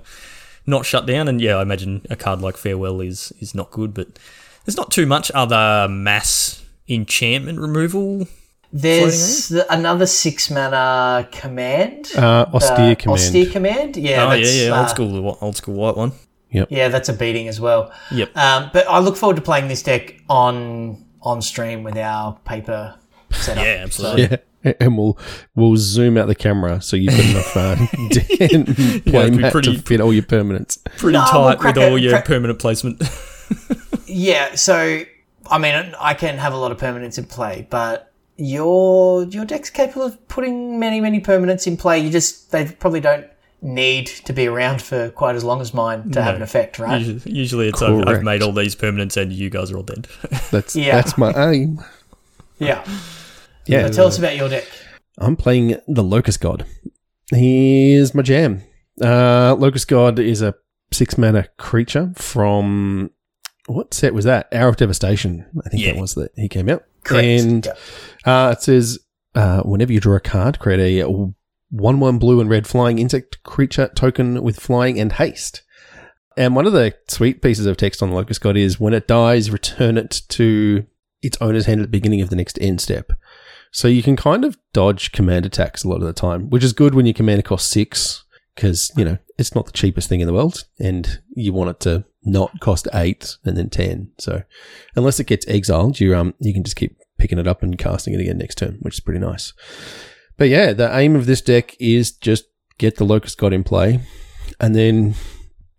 not shut down. And yeah, I imagine a card like Farewell is is not good, but there's not too much other mass enchantment removal. There's the, another six mana command. Uh, austere Uh, command. Austere command. Yeah. oh yeah, that's, yeah, uh, old school old school white one. Yeah, that's a beating as well. Yep. Um, but I look forward to playing this deck on on stream with our paper setup. Yeah, absolutely. Yeah, and we'll we'll zoom out the camera so you've got enough uh, (laughs) (laughs) play be mat pretty- to fit all your permanents. Pretty No, tight we'll with crack all your crack- permanent placement. (laughs) Yeah, so I mean, I can have a lot of permanents in play, but your your deck's capable of putting many many permanents in play. You just they probably don't need to be around for quite as long as mine to have an effect, right? usually, usually it's I've, I've made all these permanents and you guys are all dead. (laughs) That's Yeah. that's my aim. Yeah. Yeah, So tell us about your deck. I'm playing the Locust God. Here's my jam. Uh, Locust God is a six mana creature from what set was that? Hour of Devastation. I think Yeah. that was that he came out. Correct. And Yep. uh, it says uh, whenever you draw a card, create a one one blue and red flying insect creature token with flying and haste. And one of the sweet pieces of text on the Locust God is when it dies, return it to its owner's hand at the beginning of the next end step. So you can kind of dodge command attacks a lot of the time, which is good when your commander costs six, because, you know, it's not the cheapest thing in the world, and you want it to not cost eight and then ten. So unless it gets exiled, you um you can just keep picking it up and casting it again next turn, which is pretty nice. But yeah, the aim of this deck is just get the Locust God in play, and then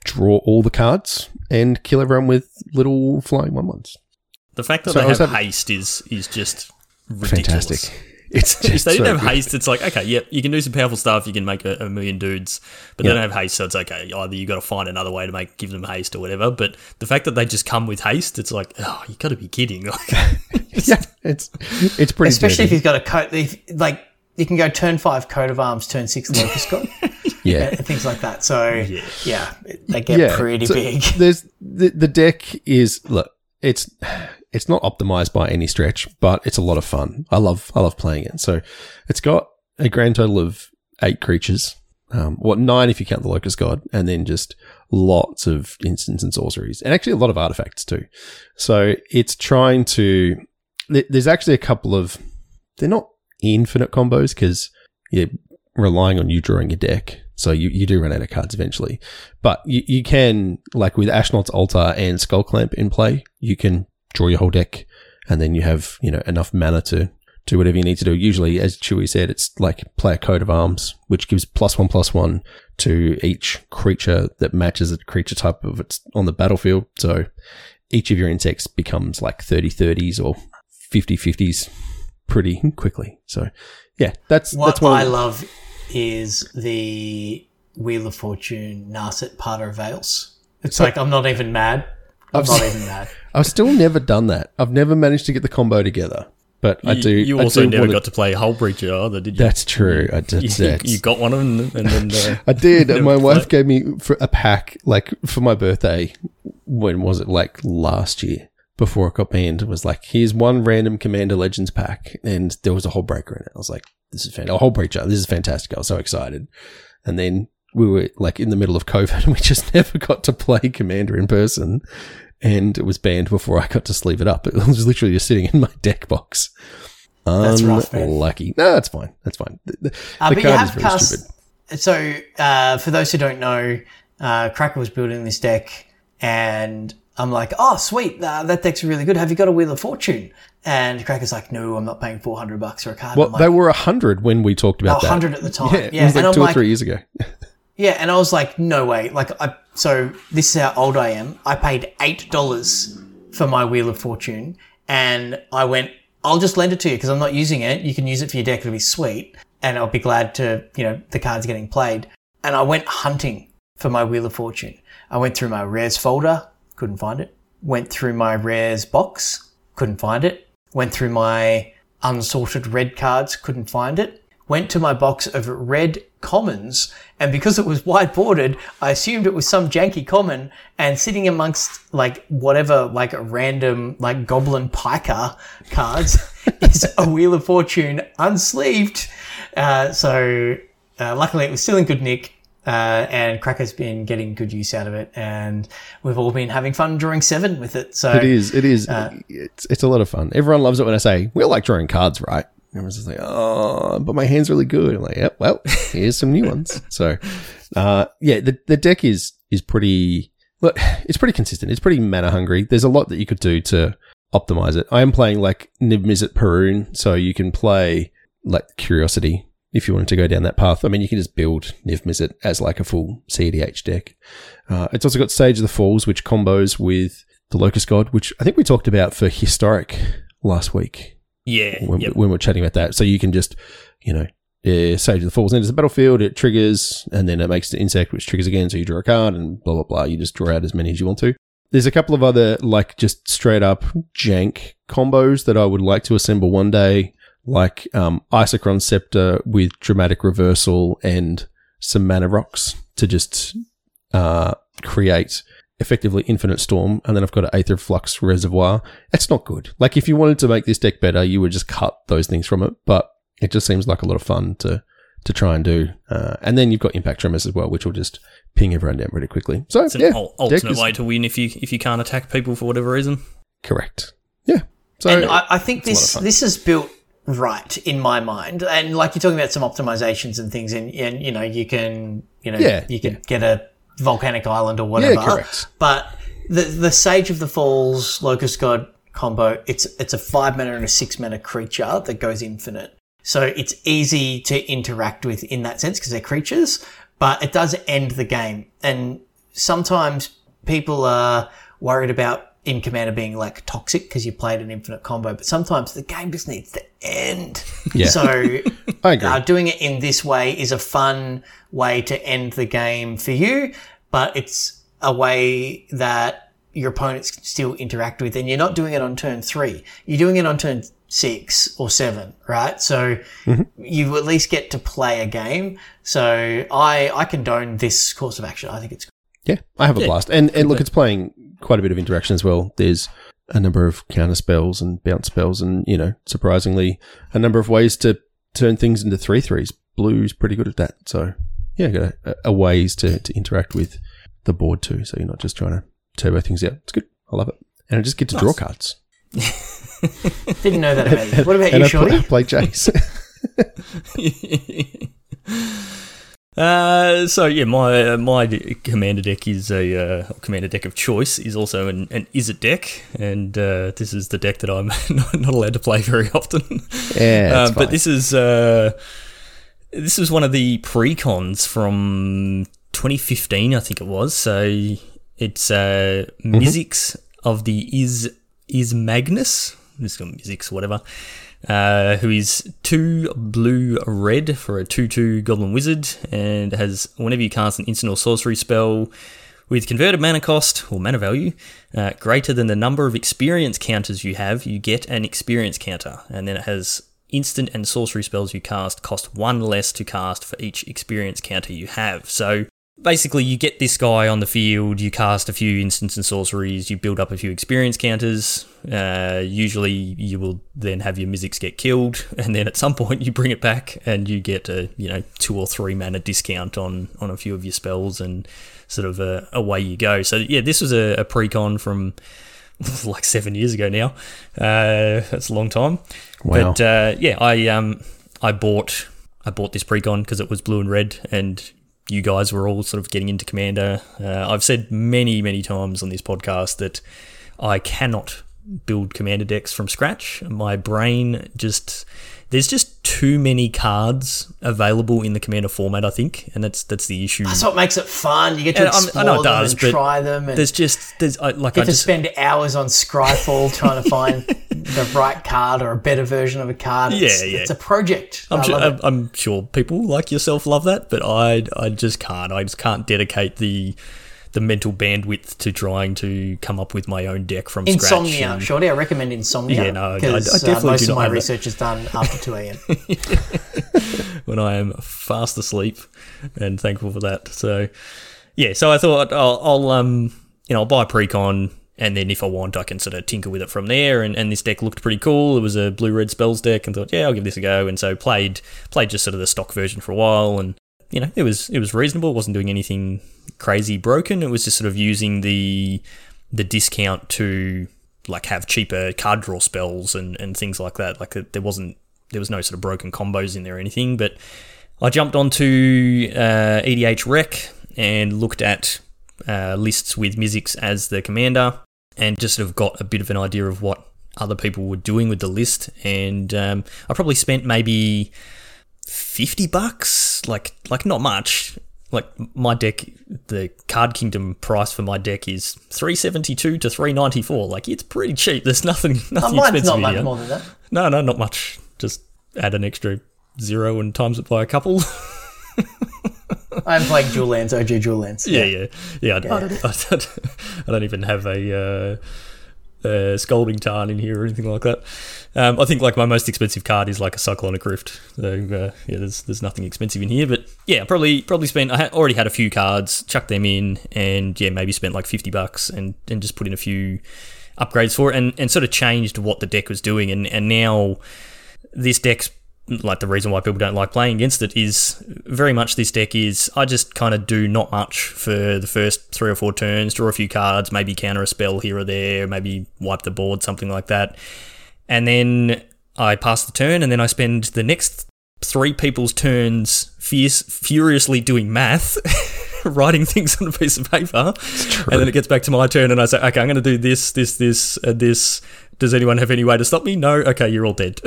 draw all the cards and kill everyone with little flying one ones. The fact that So they have having- haste is is just ridiculous. Fantastic. It's If just they didn't so have good. haste, it's like okay, yep, you can do some powerful stuff. You can make a, a million dudes, but Yeah. they don't have haste, so it's okay. Either you got to find another way to make give them haste or whatever. But the fact that they just come with haste, it's like, oh, you got to be kidding! (laughs) Like, (laughs) yeah, it's it's pretty. Especially if dirty. he's got a coat, if, like you can go turn five coat of arms, turn six (laughs) locust god, yeah. and things like that. So Yeah. yeah, they get pretty so big. There's the the deck is look, it's it's not optimized by any stretch, but it's a lot of fun. I love I love playing it. So it's got a grand total of eight creatures. Um, what nine if you count the locust god, and then just lots of instants and sorceries, and actually a lot of artifacts too. So it's trying to. There's actually a couple of. They're not infinite combos because you're relying on you drawing your deck, so you, you do run out of cards eventually. But you, you can, like with Ashnod's Altar and Skull Clamp in play, you can draw your whole deck and then you have, you know, enough mana to do whatever you need to do. Usually, as Chewie said, it's like play a coat of arms, which gives plus one plus one to each creature that matches a creature type of it's on the battlefield. So each of your insects becomes like 30 30s or 50 50s pretty quickly. So yeah, that's, What that's one I the- love is the Wheel of Fortune Narset Parter Veils. It's like I'm not even mad. I've not even mad. (laughs) I've still never done that. I've never managed to get the combo together, but I do. You also do never got to play Hullbreacher either, did you? That's true. I did. (laughs) you, that. you got one of them, and then uh, (laughs) I did. My wife gave me for a pack, like for my birthday. When was it? Like last year, before it got banned. Was like, here's one random Commander Legends pack, and there was a Hullbreacher in it. I was like, this is fantastic. A Hullbreacher. This is fantastic. I was so excited. And then we were like in the middle of COVID, and we just never got to play Commander in person. And it was banned before I got to sleeve it up. It was literally just sitting in my deck box. That's rough, man. Unlucky. No, that's fine. That's fine. The, the- Uh, the but you card have is very cast. stupid. So, uh, for those who don't know, uh, Cracker was building this deck, and I'm like, "Oh, sweet, uh, that deck's really good. Have you got a Wheel of Fortune?" And Cracker's like, "No, I'm not paying 400 bucks for a card." Well, like, they were a hundred when we talked about that. 100 at the time. Yeah, Yeah, it was like and I'm two or like, three years ago. (laughs) Yeah, and I was like, no way. Like, I so this is how old I am. I paid eight dollars for my Wheel of Fortune, and I went, I'll just lend it to you because I'm not using it. You can use it for your deck; it'll be sweet, and I'll be glad to, you know, the cards getting played. And I went hunting for my Wheel of Fortune. I went through my rares folder, couldn't find it. Went through my rares box, couldn't find it. Went through my unsorted red cards, couldn't find it. Went to my box of red commons, and because it was white-bordered, I assumed it was some janky common, and sitting amongst like whatever, like a random, like goblin piker cards (laughs) is a Wheel of Fortune unsleeved. Uh, so, uh, luckily it was still in good nick. Uh, and Cracker's been getting good use out of it, and we've all been having fun drawing seven with it. So It is. It is. Uh, it's it's a lot of fun. Everyone loves it when I say we all like drawing cards, right? Everyone's just like, oh, but my hand's really good. I'm like, yep. Well, here's some new (laughs) ones. So, uh, yeah, the the deck is is pretty. Look, it's pretty consistent. It's pretty mana hungry. There's a lot that you could do to optimize it. I am playing like Niv Mizzet Parun, so you can play like Curiosity if you wanted to go down that path. I mean, you can just build Niv Mizzet as like a full CDH deck. Uh, it's also got Sage of the Falls, which combos with the Locust God, which I think we talked about for Historic last week yeah, when, yep. when we're chatting about that. So you can just, you know, uh, Sage of the Falls enters the battlefield, it triggers, and then it makes the insect, which triggers again. So you draw a card and blah, blah, blah. You just draw out as many as you want to. There's a couple of other, like, just straight up jank combos that I would like to assemble one day, like um, Isochron Scepter with Dramatic Reversal and some mana rocks to just uh, create effectively Infinite Storm, and then I've got an Aetherflux Reservoir. It's not good. Like if you wanted to make this deck better, you would just cut those things from it. But it just seems like a lot of fun to to try and do. Uh, and then you've got Impact Tremors as well, which will just ping everyone down pretty quickly. So It's an yeah, ul- ultimate is- way to win if you if you can't attack people for whatever reason. correct. Yeah. So and I, I think a lot of this this is built right in my mind. And like you're talking about some optimizations and things, and, and you know you can you know Yeah, you can get a volcanic island or whatever. correct. But the the Sage of the Falls Locust God combo, it's it's a five mana and a six mana creature that goes infinite. So it's easy to interact with in that sense because they're creatures, but it does end the game. And sometimes people are worried about in Commander being like toxic because you played an infinite combo, but sometimes the game just needs to end. (laughs) Yeah. So (laughs) I agree. uh, doing it in this way is a fun way to end the game for you, but it's a way that your opponents can still interact with, and you're not doing it on turn three. You're doing it on turn six or seven, right? So you at least get to play a game. So I I condone this course of action. I think it's Yeah, I have a Yeah. blast. And and look, it's playing quite a bit of interaction as well. There's a number of counter spells and bounce spells, and you know, surprisingly, a number of ways to turn things into three threes. Blue's pretty good at that. So yeah, got a, a ways to, to interact with the board too. So you're not just trying to turbo things out. It's good. I love it. And I just get to draw cards. (laughs) didn't know that about you. (laughs) What about and you, I play, Shorty? I play Jace. (laughs) Uh, so yeah, my uh, my commander deck is a uh, commander deck of choice is also an, an Izzet deck, and uh, this is the deck that I'm (laughs) not, allowed to play very often. (laughs) yeah, Uh, but this is uh, this is one of the pre-cons from 2015, I think it was. So it's uh, Mm-hmm. Mizzix of the is Izmagnus. This is Mizzix, whatever. Uh, who is two blue red for a 2 2 goblin wizard and has whenever you cast an instant or sorcery spell with converted mana cost or mana value uh, greater than the number of experience counters you have, you get an experience counter. And then it has instant and sorcery spells you cast cost one less to cast for each experience counter you have. So basically, you get this guy on the field, you cast a few instants and sorceries, you build up a few experience counters. Uh, usually, you will then have your Mizzix get killed, (laughs) and then at some point, you bring it back and you get a you know two or three mana discount on on a few of your spells, and sort of uh, away you go. So yeah, this was a, a pre-con from (laughs) like seven years ago now. Uh, that's a long time. Wow. But uh, yeah, I um I bought I bought this precon because it was blue and red, and you guys were all sort of getting into Commander. Uh, I've said many many times on this podcast that I cannot build Commander decks from scratch. My brain just there's just too many cards available in the Commander format. I think, and that's that's the issue. That's what makes it fun. You get to I'm- I know it them does, and but try them, and There's just there's I, like get I to just spend hours on Scryfall trying to (laughs) find the right card or a better version of a card. It's, Yeah, yeah. It's a project. I'm sure, I'm. I'm sure people like yourself love that, but I I just can't. I just can't dedicate the the mental bandwidth to trying to come up with my own deck from scratch. Insomnia, Shorty. I recommend Insomnia. Yeah, no, I- I definitely uh, most do of my have research is done after 2 a.m. (laughs) when I am fast asleep, and thankful for that. So, yeah, so I thought I'll, I'll um you know I'll buy a precon, and then if I want, I can sort of tinker with it from there. And, and this deck looked pretty cool. It was a blue red spells deck, and thought yeah I'll give this a go. And so played played just sort of the stock version for a while, and you know it was it was reasonable. It wasn't doing anything crazy broken. It was just sort of using the the discount to like have cheaper card draw spells and, and things like that. Like there wasn't there was no sort of broken combos in there or anything. But I jumped onto uh, EDHREC and looked at uh, lists with Mizzix as the commander, and just sort of got a bit of an idea of what other people were doing with the list. And um, I probably spent maybe fifty bucks, like like not much. Like my deck, the Card Kingdom price for my deck is three seventy two to three ninety four. Like it's pretty cheap. There's nothing (laughs) nothing mine's expensive not much here. more than that. No, no, not much. Just add an extra zero and times it by a couple. (laughs) I'm playing dual lands, OG dual lands. yeah, yeah, yeah. I, I, don't, I, don't, I don't even have a uh, uh, Scalding Tarn in here or anything like that. Um, I think like my most expensive card is like a Cyclonic Rift. So uh, yeah, there's there's nothing expensive in here, but yeah, probably probably spent. I already had a few cards, chucked them in, and yeah, maybe spent like fifty bucks and and just put in a few upgrades for it, and and sort of changed what the deck was doing, and and now this deck's like the reason why people don't like playing against it is very much this deck is I just kind of do not much for the first three or four turns, draw a few cards, maybe counter a spell here or there, maybe wipe the board, something like that. And then I pass the turn, and then I spend the next three people's turns fierce, furiously doing math. (laughs) writing things on a piece of paper, and then it gets back to my turn, and I say, "Okay, I'm going to do this, this, this, and this. Does anyone have any way to stop me? No. Okay, you're all dead."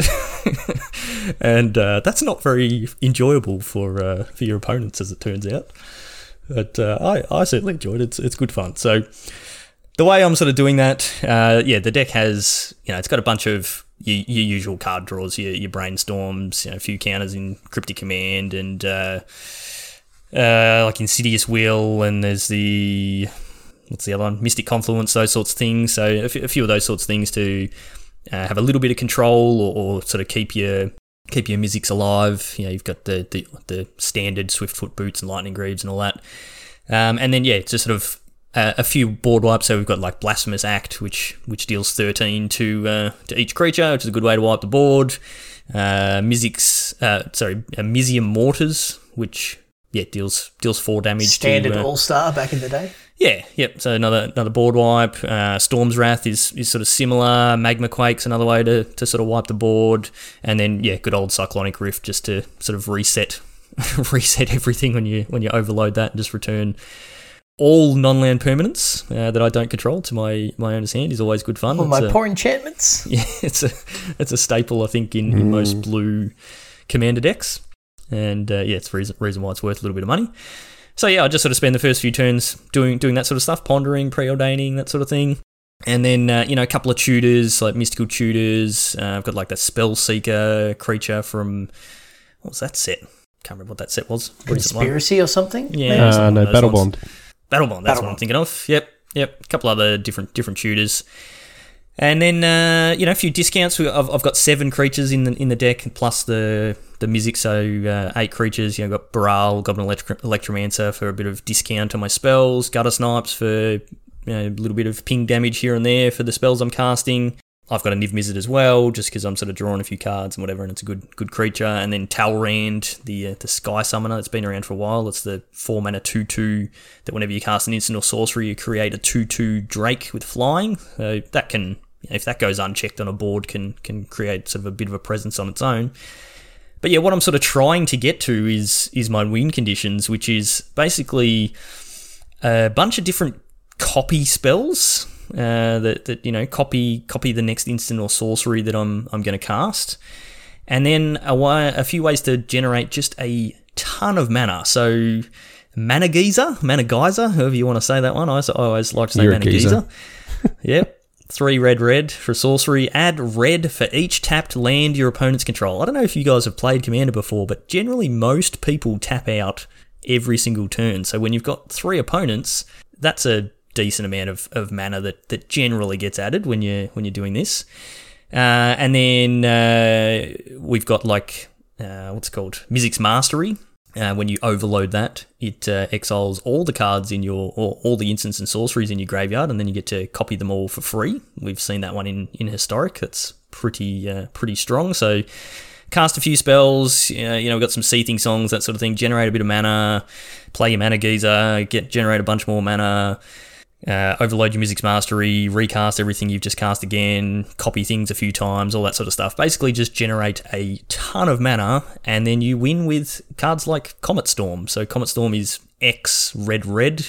(laughs) and uh, that's not very enjoyable for uh, for your opponents, as it turns out. But uh, I I certainly enjoyed it. It's it's good fun. So the way I'm sort of doing that, uh, yeah, the deck has you know it's got a bunch of your, your usual card draws, your, your brainstorms, you know, a few counters in Cryptic Command, and uh, uh, like Insidious Will, and there's the what's the other one, Mystic Confluence, those sorts of things. So a, f- a few of those sorts of things to uh, have a little bit of control or, or sort of keep your keep your Mizzix alive. You know, you've got the, the, the standard Swiftfoot boots and Lightning Greaves and all that. Um, and then, yeah, just sort of uh, a few board wipes. So we've got like Blasphemous Act, which which deals 13 to uh, to each creature, which is a good way to wipe the board. Uh, Mizzix, uh, sorry, uh, Mizzium Mortars, which yeah deals deals four damage. Standard to, uh, All Star back in the day. yeah, yep. So another another board wipe. Uh, Storm's Wrath is, is sort of similar. Magma Quake's another way to, to sort of wipe the board, and then yeah, good old Cyclonic Rift just to sort of reset (laughs) reset everything when you when you overload that and just return all non-land permanents uh, that I don't control to my my owner's hand is always good fun. All my a- poor enchantments. (laughs) yeah, it's a it's a staple I think in, in most blue commander decks, and uh, yeah, it's the reason reason why it's worth a little bit of money. So yeah, I just sort of spend the first few turns doing doing that sort of stuff, pondering, preordaining, that sort of thing. And then uh, you know a couple of tutors like mystical tutors. Uh, I've got like the spell seeker creature from what was that set? Can't remember what that set was. Conspiracy or something? Yeah, Uh, no, Battle lines. Bond. Battle Bond, that's Battle what I'm thinking of. Yep, yep. A couple other different different tutors, and then uh, you know a few discounts. I've, I've got seven creatures in the in the deck plus the the Mizzix, so uh, eight creatures. You know, got Baral, Goblin Electro- Electromancer for a bit of discount on my spells. Gutter Snipes for you know, a little bit of ping damage here and there for the spells I'm casting. I've got a Niv Mizzet as well, just because I'm sort of drawing a few cards and whatever, and it's a good good creature. And then Talrand, the uh, the Sky Summoner, that's been around for a while. It's the four mana two two that whenever you cast an instant or sorcery, you create a two two Drake with flying. So that can, if that goes unchecked on a board, can can create sort of a bit of a presence on its own. But yeah, what I'm sort of trying to get to is is my win conditions, which is basically a bunch of different copy spells uh, that that you know copy copy the next instant or sorcery that I'm I'm going to cast, and then a, way, a few ways to generate just a ton of mana. So mana geyser, mana geyser, however you want to say that one. I always, I always like to say You're mana geezer. geyser. (laughs) yep. Three red, red for sorcery. Add red for each tapped land your opponents control. I don't know if you guys have played Commander before, but generally most people tap out every single turn. So when you've got three opponents, that's a decent amount of, of mana that, that generally gets added when you when you're doing this. Uh, and then uh, we've got like uh, what's it called Mizzix Mastery. Uh, when you overload that, it uh, exiles all the cards in your or all the instants and sorceries in your graveyard, and then you get to copy them all for free. We've seen that one in in historic. That's pretty uh, pretty strong. So cast a few spells. Uh, you know, we've got some seething songs, that sort of thing. Generate a bit of mana. Play your mana geyser. Get generate a bunch more mana. Uh, overload your Mizzix's Mastery, recast everything you've just cast again, copy things a few times, all that sort of stuff. Basically, just generate a ton of mana, and then you win with cards like Comet Storm. So, Comet Storm is X red red,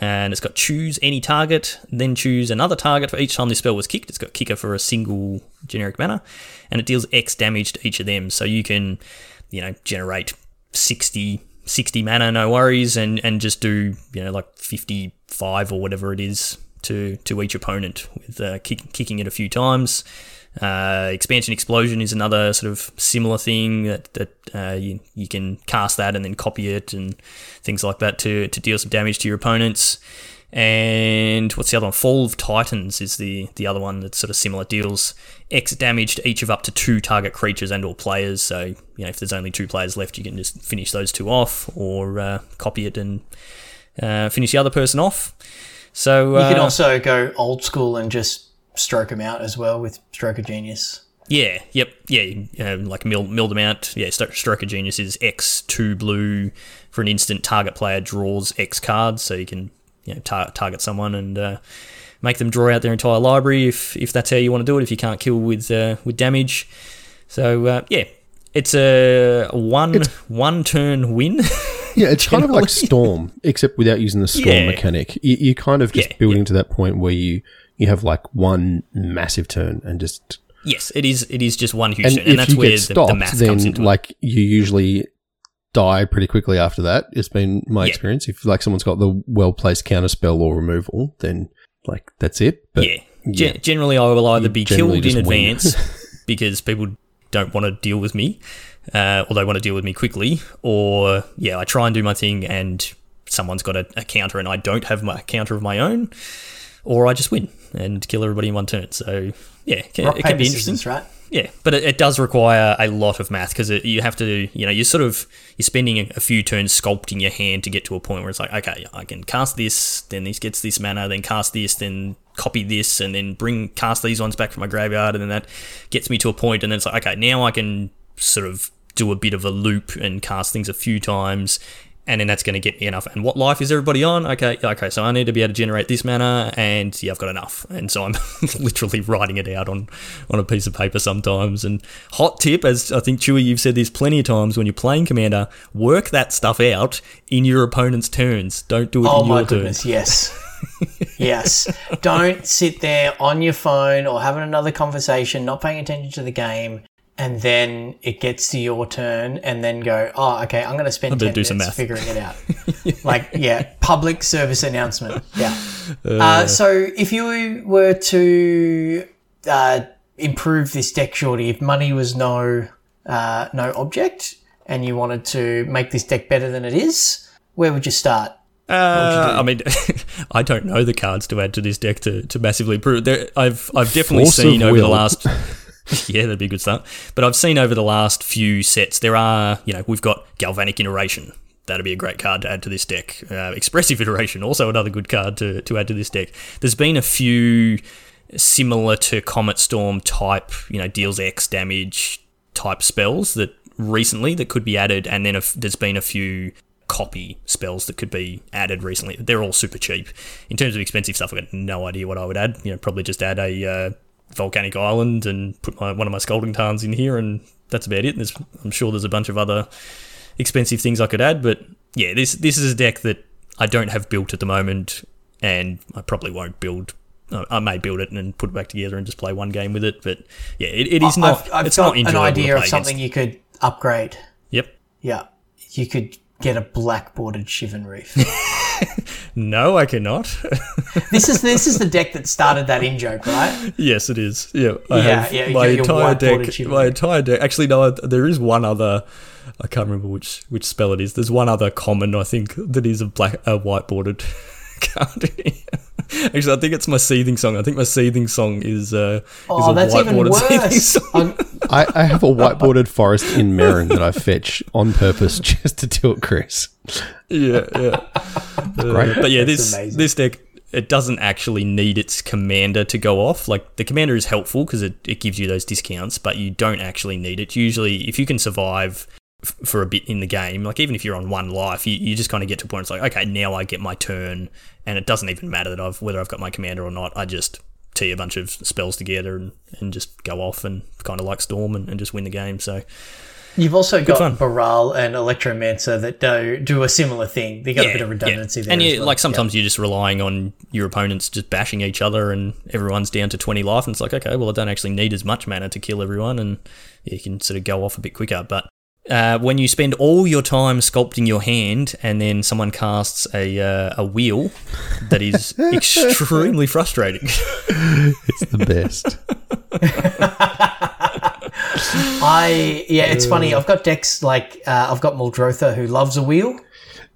and it's got choose any target, then choose another target for each time this spell was kicked. It's got kicker for a single generic mana, and it deals X damage to each of them. So, you can, you know, generate 60 60 mana, no worries, and and just do you know like 55 or whatever it is to to each opponent with uh, kick, kicking it a few times. Uh, expansion explosion is another sort of similar thing that that uh, you you can cast that and then copy it and things like that to to deal some damage to your opponents. And what's the other one? Fall of Titans is the the other one that's sort of similar. Deals X damage to each of up to two target creatures and or players. So you know if there's only two players left, you can just finish those two off, or uh, copy it and uh, finish the other person off. So You can uh, also go old school and just stroke them out as well with Stroke of Genius. Yeah, yep, yeah, um, like mill, mill them out. Yeah, Stroke of Genius is X two blue for an instant. Target player draws X cards, so you can you know tar- target someone and uh, make them draw out their entire library if if that's how you want to do it. If you can't kill with uh, with damage, so uh, yeah, it's a one one turn win. (laughs) Yeah, it's kind of like (laughs) Storm, except without using the Storm Yeah. mechanic. You, you're kind of just Yeah, building to that point where you you have like one massive turn and just yes, it is. It is just one huge and turn, and if that's you where get the, stopped, the math then comes into it. like you usually die pretty quickly after that. It's been my Yeah. experience. If like someone's got the well placed counter spell or removal, then like that's it. But yeah. Gen- generally, I will either be killed in advance (laughs) because people don't want to deal with me, uh, or they want to deal with me quickly, or yeah, I try and do my thing and someone's got a, a counter and I don't have my counter of my own, or I just win and kill everybody in one turn. So yeah, it can, Rock, it can paper, be interesting. scissors, right? Yeah, but it, it does require a lot of math because you have to, you know, you're sort of you're spending a, a few turns sculpting your hand to get to a point where it's like, okay, I can cast this, then this gets this mana, then cast this, then copy this, and then bring cast these ones back from my graveyard, and then that gets me to a point, and then it's like, okay, now I can sort of do a bit of a loop and cast things a few times. And then that's going to get me enough. And what life is everybody on? Okay, okay. So I need to be able to generate this mana, and yeah, I've got enough. And so I'm (laughs) literally writing it out on on a piece of paper sometimes. And hot tip, as I think Chewy, you've said this plenty of times when you're playing Commander, work that stuff out in your opponent's turns. Don't do it Oh in my your turn. goodness, yes. (laughs) yes. Don't sit there on your phone or having another conversation, not paying attention to the game, and then it gets to your turn and then go, oh, okay, I'm going to spend better 10 do minutes some math. figuring it out. (laughs) like, yeah, public service announcement. Yeah. Uh, so if you were to uh, improve this deck, Shorty, if money was no, uh, no object and you wanted to make this deck better than it is, where would you start? Uh, I mean, (laughs) I don't know the cards to add to this deck to, to massively improve. There, I've I've definitely Force seen over the last. (laughs) (laughs) yeah, that'd be a good start. But I've seen over the last few sets there are you know we've got galvanic iteration. That'd be a great card to add to this deck. Uh, expressive (laughs) iteration, also another good card to, to add to this deck. There's been a few similar to Comet Storm type, you know, deals X damage type spells that recently that could be added, and then a f there's been a few copy spells that could be added recently. They're all super cheap. In terms of expensive stuff, I've got no idea what I would add. You know, probably just add a uh, volcanic island and put my, one of my scalding tarns in here, and that's about it. There's, I'm sure there's a bunch of other expensive things I could add, but yeah, this this is a deck that I don't have built at the moment, and I probably won't build. I may build it and put it back together and just play one game with it, but yeah, it, it is not. I've, I've it's got not an idea of something against. you could upgrade. Yep. Yeah, you could get a black bordered Shivan Reef. (laughs) (laughs) No, I cannot. (laughs) this is this is the deck that started that in joke, right? yes, it is. Yeah, I Yeah, have yeah, my your entire white-bordered deck. My entire deck. Actually, no, there is one other. I can't remember which which spell it is. There's one other common I think that is a black a white bordered (laughs) card. Actually, I think it's my seething song. I think my seething song is uh, is Oh, a that's even white-bordered seething worse. song. I'm- I, I have a white-bordered forest in Merrin that I fetch on purpose just to tilt Chris. yeah, yeah. Great. But yeah, this amazing. this deck it doesn't actually need its commander to go off. Like the commander is helpful because it, it gives you those discounts, but you don't actually need it. Usually, if you can survive f- for a bit in the game, like even if you're on one life, you, you just kind of get to a point. It's like okay, now I get my turn, and it doesn't even matter that I've whether I've got my commander or not. I just tee a bunch of spells together and, and just go off and kind of like storm and, and just win the game. So You've also got fun. Baral and Electromancer that do do a similar thing. They got a bit of redundancy there. And as you, well. like sometimes you're just relying on your opponents just bashing each other, and everyone's down to 20 life, and it's like, okay, well, I don't actually need as much mana to kill everyone, and you can sort of go off a bit quicker. But uh, when you spend all your time sculpting your hand, and then someone casts a uh, a wheel, that is (laughs) extremely frustrating. It's the best. (laughs) (laughs) I yeah, it's funny. I've got decks like uh, I've got Muldrotha who loves a wheel,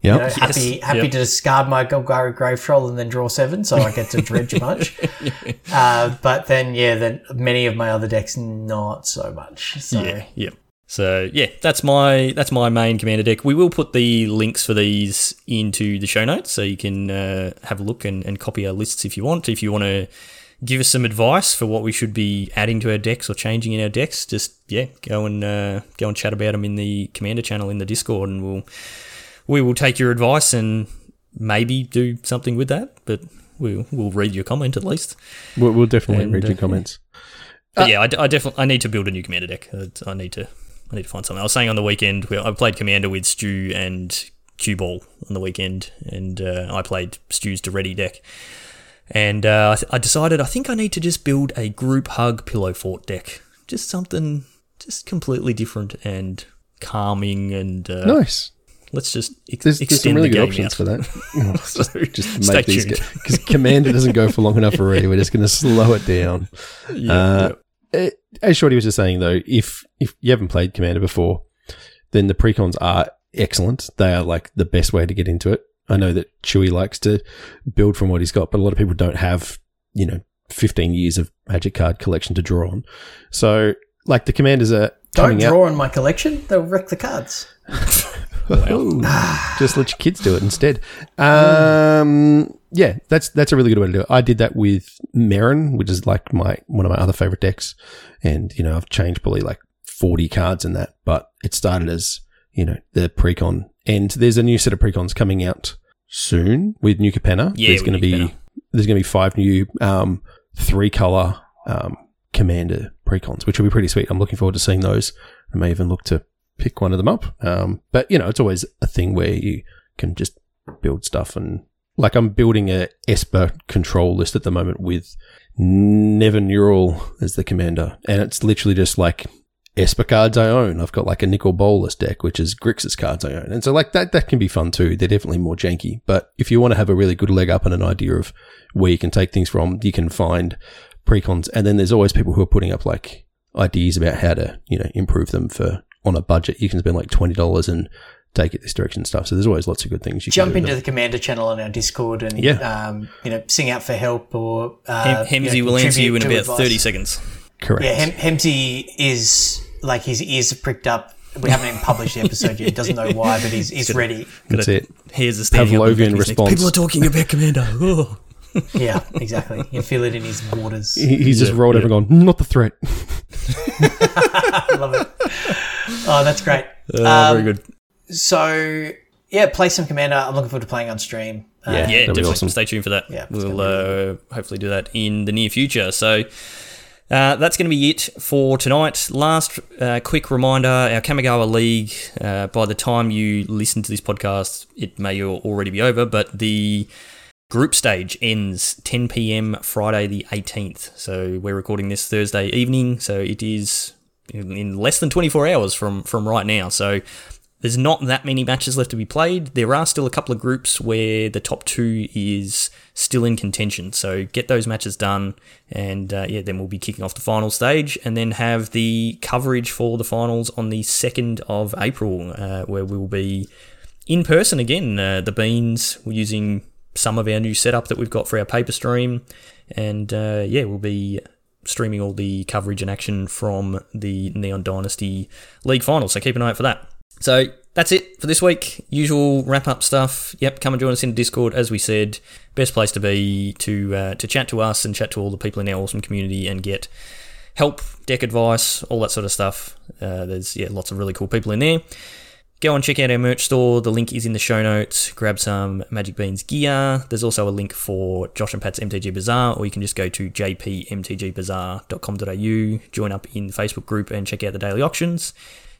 Yep. You know, happy happy Yep. to discard my Golgari Grave Troll and then draw seven, so I get to dredge a bunch. (laughs) uh, but then, yeah, then many of my other decks not so much. So Yeah, yeah. So yeah, that's my that's my main commander deck. We will put the links for these into the show notes, so you can uh, have a look and, and copy our lists if you want. If you want to give us some advice for what we should be adding to our decks or changing in our decks, just yeah, go and uh, go and chat about them in the commander channel in the Discord, and we'll we will take your advice and maybe do something with that. But we'll we'll read your comment at least. We'll, we'll definitely And, read your uh, comments. But yeah, I, I definitely I need to build a new commander deck. I need to I need to find something. I was saying on the weekend I played commander with Stu and Cue Ball on the weekend, and uh, I played Stu's to ready deck. And uh, I, th- I decided I think I need to just build a group hug pillow fort deck, just something just completely different and calming, and uh, Nice. let's just ex- There's, there's some really the good options out. for that. So, (laughs) (laughs) just stay make these tuned. because Commander doesn't go for long enough already. We're just going to slow it down. (laughs) Yeah, Uh, yeah. eh, as Shorty was just saying though, if if you haven't played Commander before, then the precons are excellent. They are like the best way to get into it. I know that Chewy likes to build from what he's got, but a lot of people don't have, you know, 15 years of magic card collection to draw on. So, like the commanders are don't coming out. draw on my collection; they'll wreck the cards. Ooh, just let your kids do it instead. Um, yeah, that's that's a really good way to do it. I did that with Meren, which is like my one of my other favorite decks, and you know I've changed probably like forty cards in that, but it started as you know the precon, and there's a new set of precons coming out soon with New Capenna. Yeah, there's going to be Capenna. there's going to be five new um, three color um, commander precons, which will be pretty sweet. I'm looking forward to seeing those. I may even look to pick one of them up. Um, but you know, it's always a thing where you can just build stuff and like I'm building a Esper control list at the moment with Never Neural as the commander, and it's literally just like Esper cards I own. I've got like a Nicol Bolas deck, which is Grixis cards I own, and so like that that can be fun too. They're definitely more janky, but if you want to have a really good leg up and an idea of where you can take things from, you can find precons, and then there's always people who are putting up like ideas about how to you know improve them for on a budget. You can spend like twenty dollars and take it this direction and stuff. So there's always lots of good things you Jump can into the commander channel on our Discord and Yeah. um, you know sing out for help or Hem- uh, Hemsy you know, will answer you in about advice. 30 seconds. Correct. Yeah, Hem- Hemsy is like his ears are pricked up. We haven't even published the episode yet. He doesn't know why, but he's, he's ready. That's it. Here's the standing Pavlovian back response. People are talking about Commander. Oh. Yeah, exactly. You feel it in his waters. He- He's just Yeah, rolled yeah. over and gone, not the threat. (laughs) Love it. Oh, that's great. Uh, Um, very good. So yeah, play some commander. I'm looking forward to playing on stream. Uh, Yeah. Yeah, that'd be definitely. awesome. Stay tuned for that. Yeah, we'll uh, hopefully do that in the near future. So uh, that's going to be it for tonight. Last uh, quick reminder: our Kamigawa League. Uh, by the time you listen to this podcast, it may already be over, but the group stage ends 10 p.m. Friday the 18th. So we're recording this Thursday evening. So it is in, less than 24 hours from from right now. So there's not that many matches left to be played. There are still a couple of groups where the top two is still in contention. So get those matches done, and uh, yeah, then we'll be kicking off the final stage, and then have the coverage for the finals on the second of April, uh, where we'll be in person again. Uh, the Beans, we're using some of our new setup that we've got for our paper stream, and uh, yeah, we'll be streaming all the coverage and action from the Neon Dynasty League final. So keep an eye out for that. So that's it for this week. Usual wrap up stuff. Yep, come and join us in Discord. As we said, best place to be to uh, to chat to us and chat to all the people in our awesome community and get help, deck advice, all that sort of stuff. Uh, there's yeah, lots of really cool people in there. Go and check out our merch store. The link is in the show notes. Grab some Magic Beans gear. There's also a link for Josh and Pat's MTG Bazaar, or you can just go to jpmtgbazaar.com.au, join up in the Facebook group, and check out the daily auctions.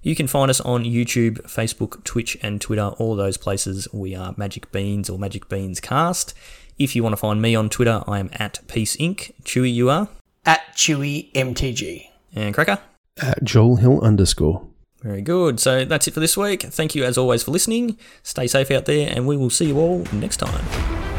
You can find us on YouTube, Facebook, Twitch, and Twitter. All those places we are Magic Beans or Magic Beans Cast. If you want to find me on Twitter, I am at Peace Inc. Chewy, you are. At Chewy MTG. And Cracker. At Joel Hill underscore. Very good. So that's it for this week. Thank you as always for listening. Stay safe out there, and we will see you all next time.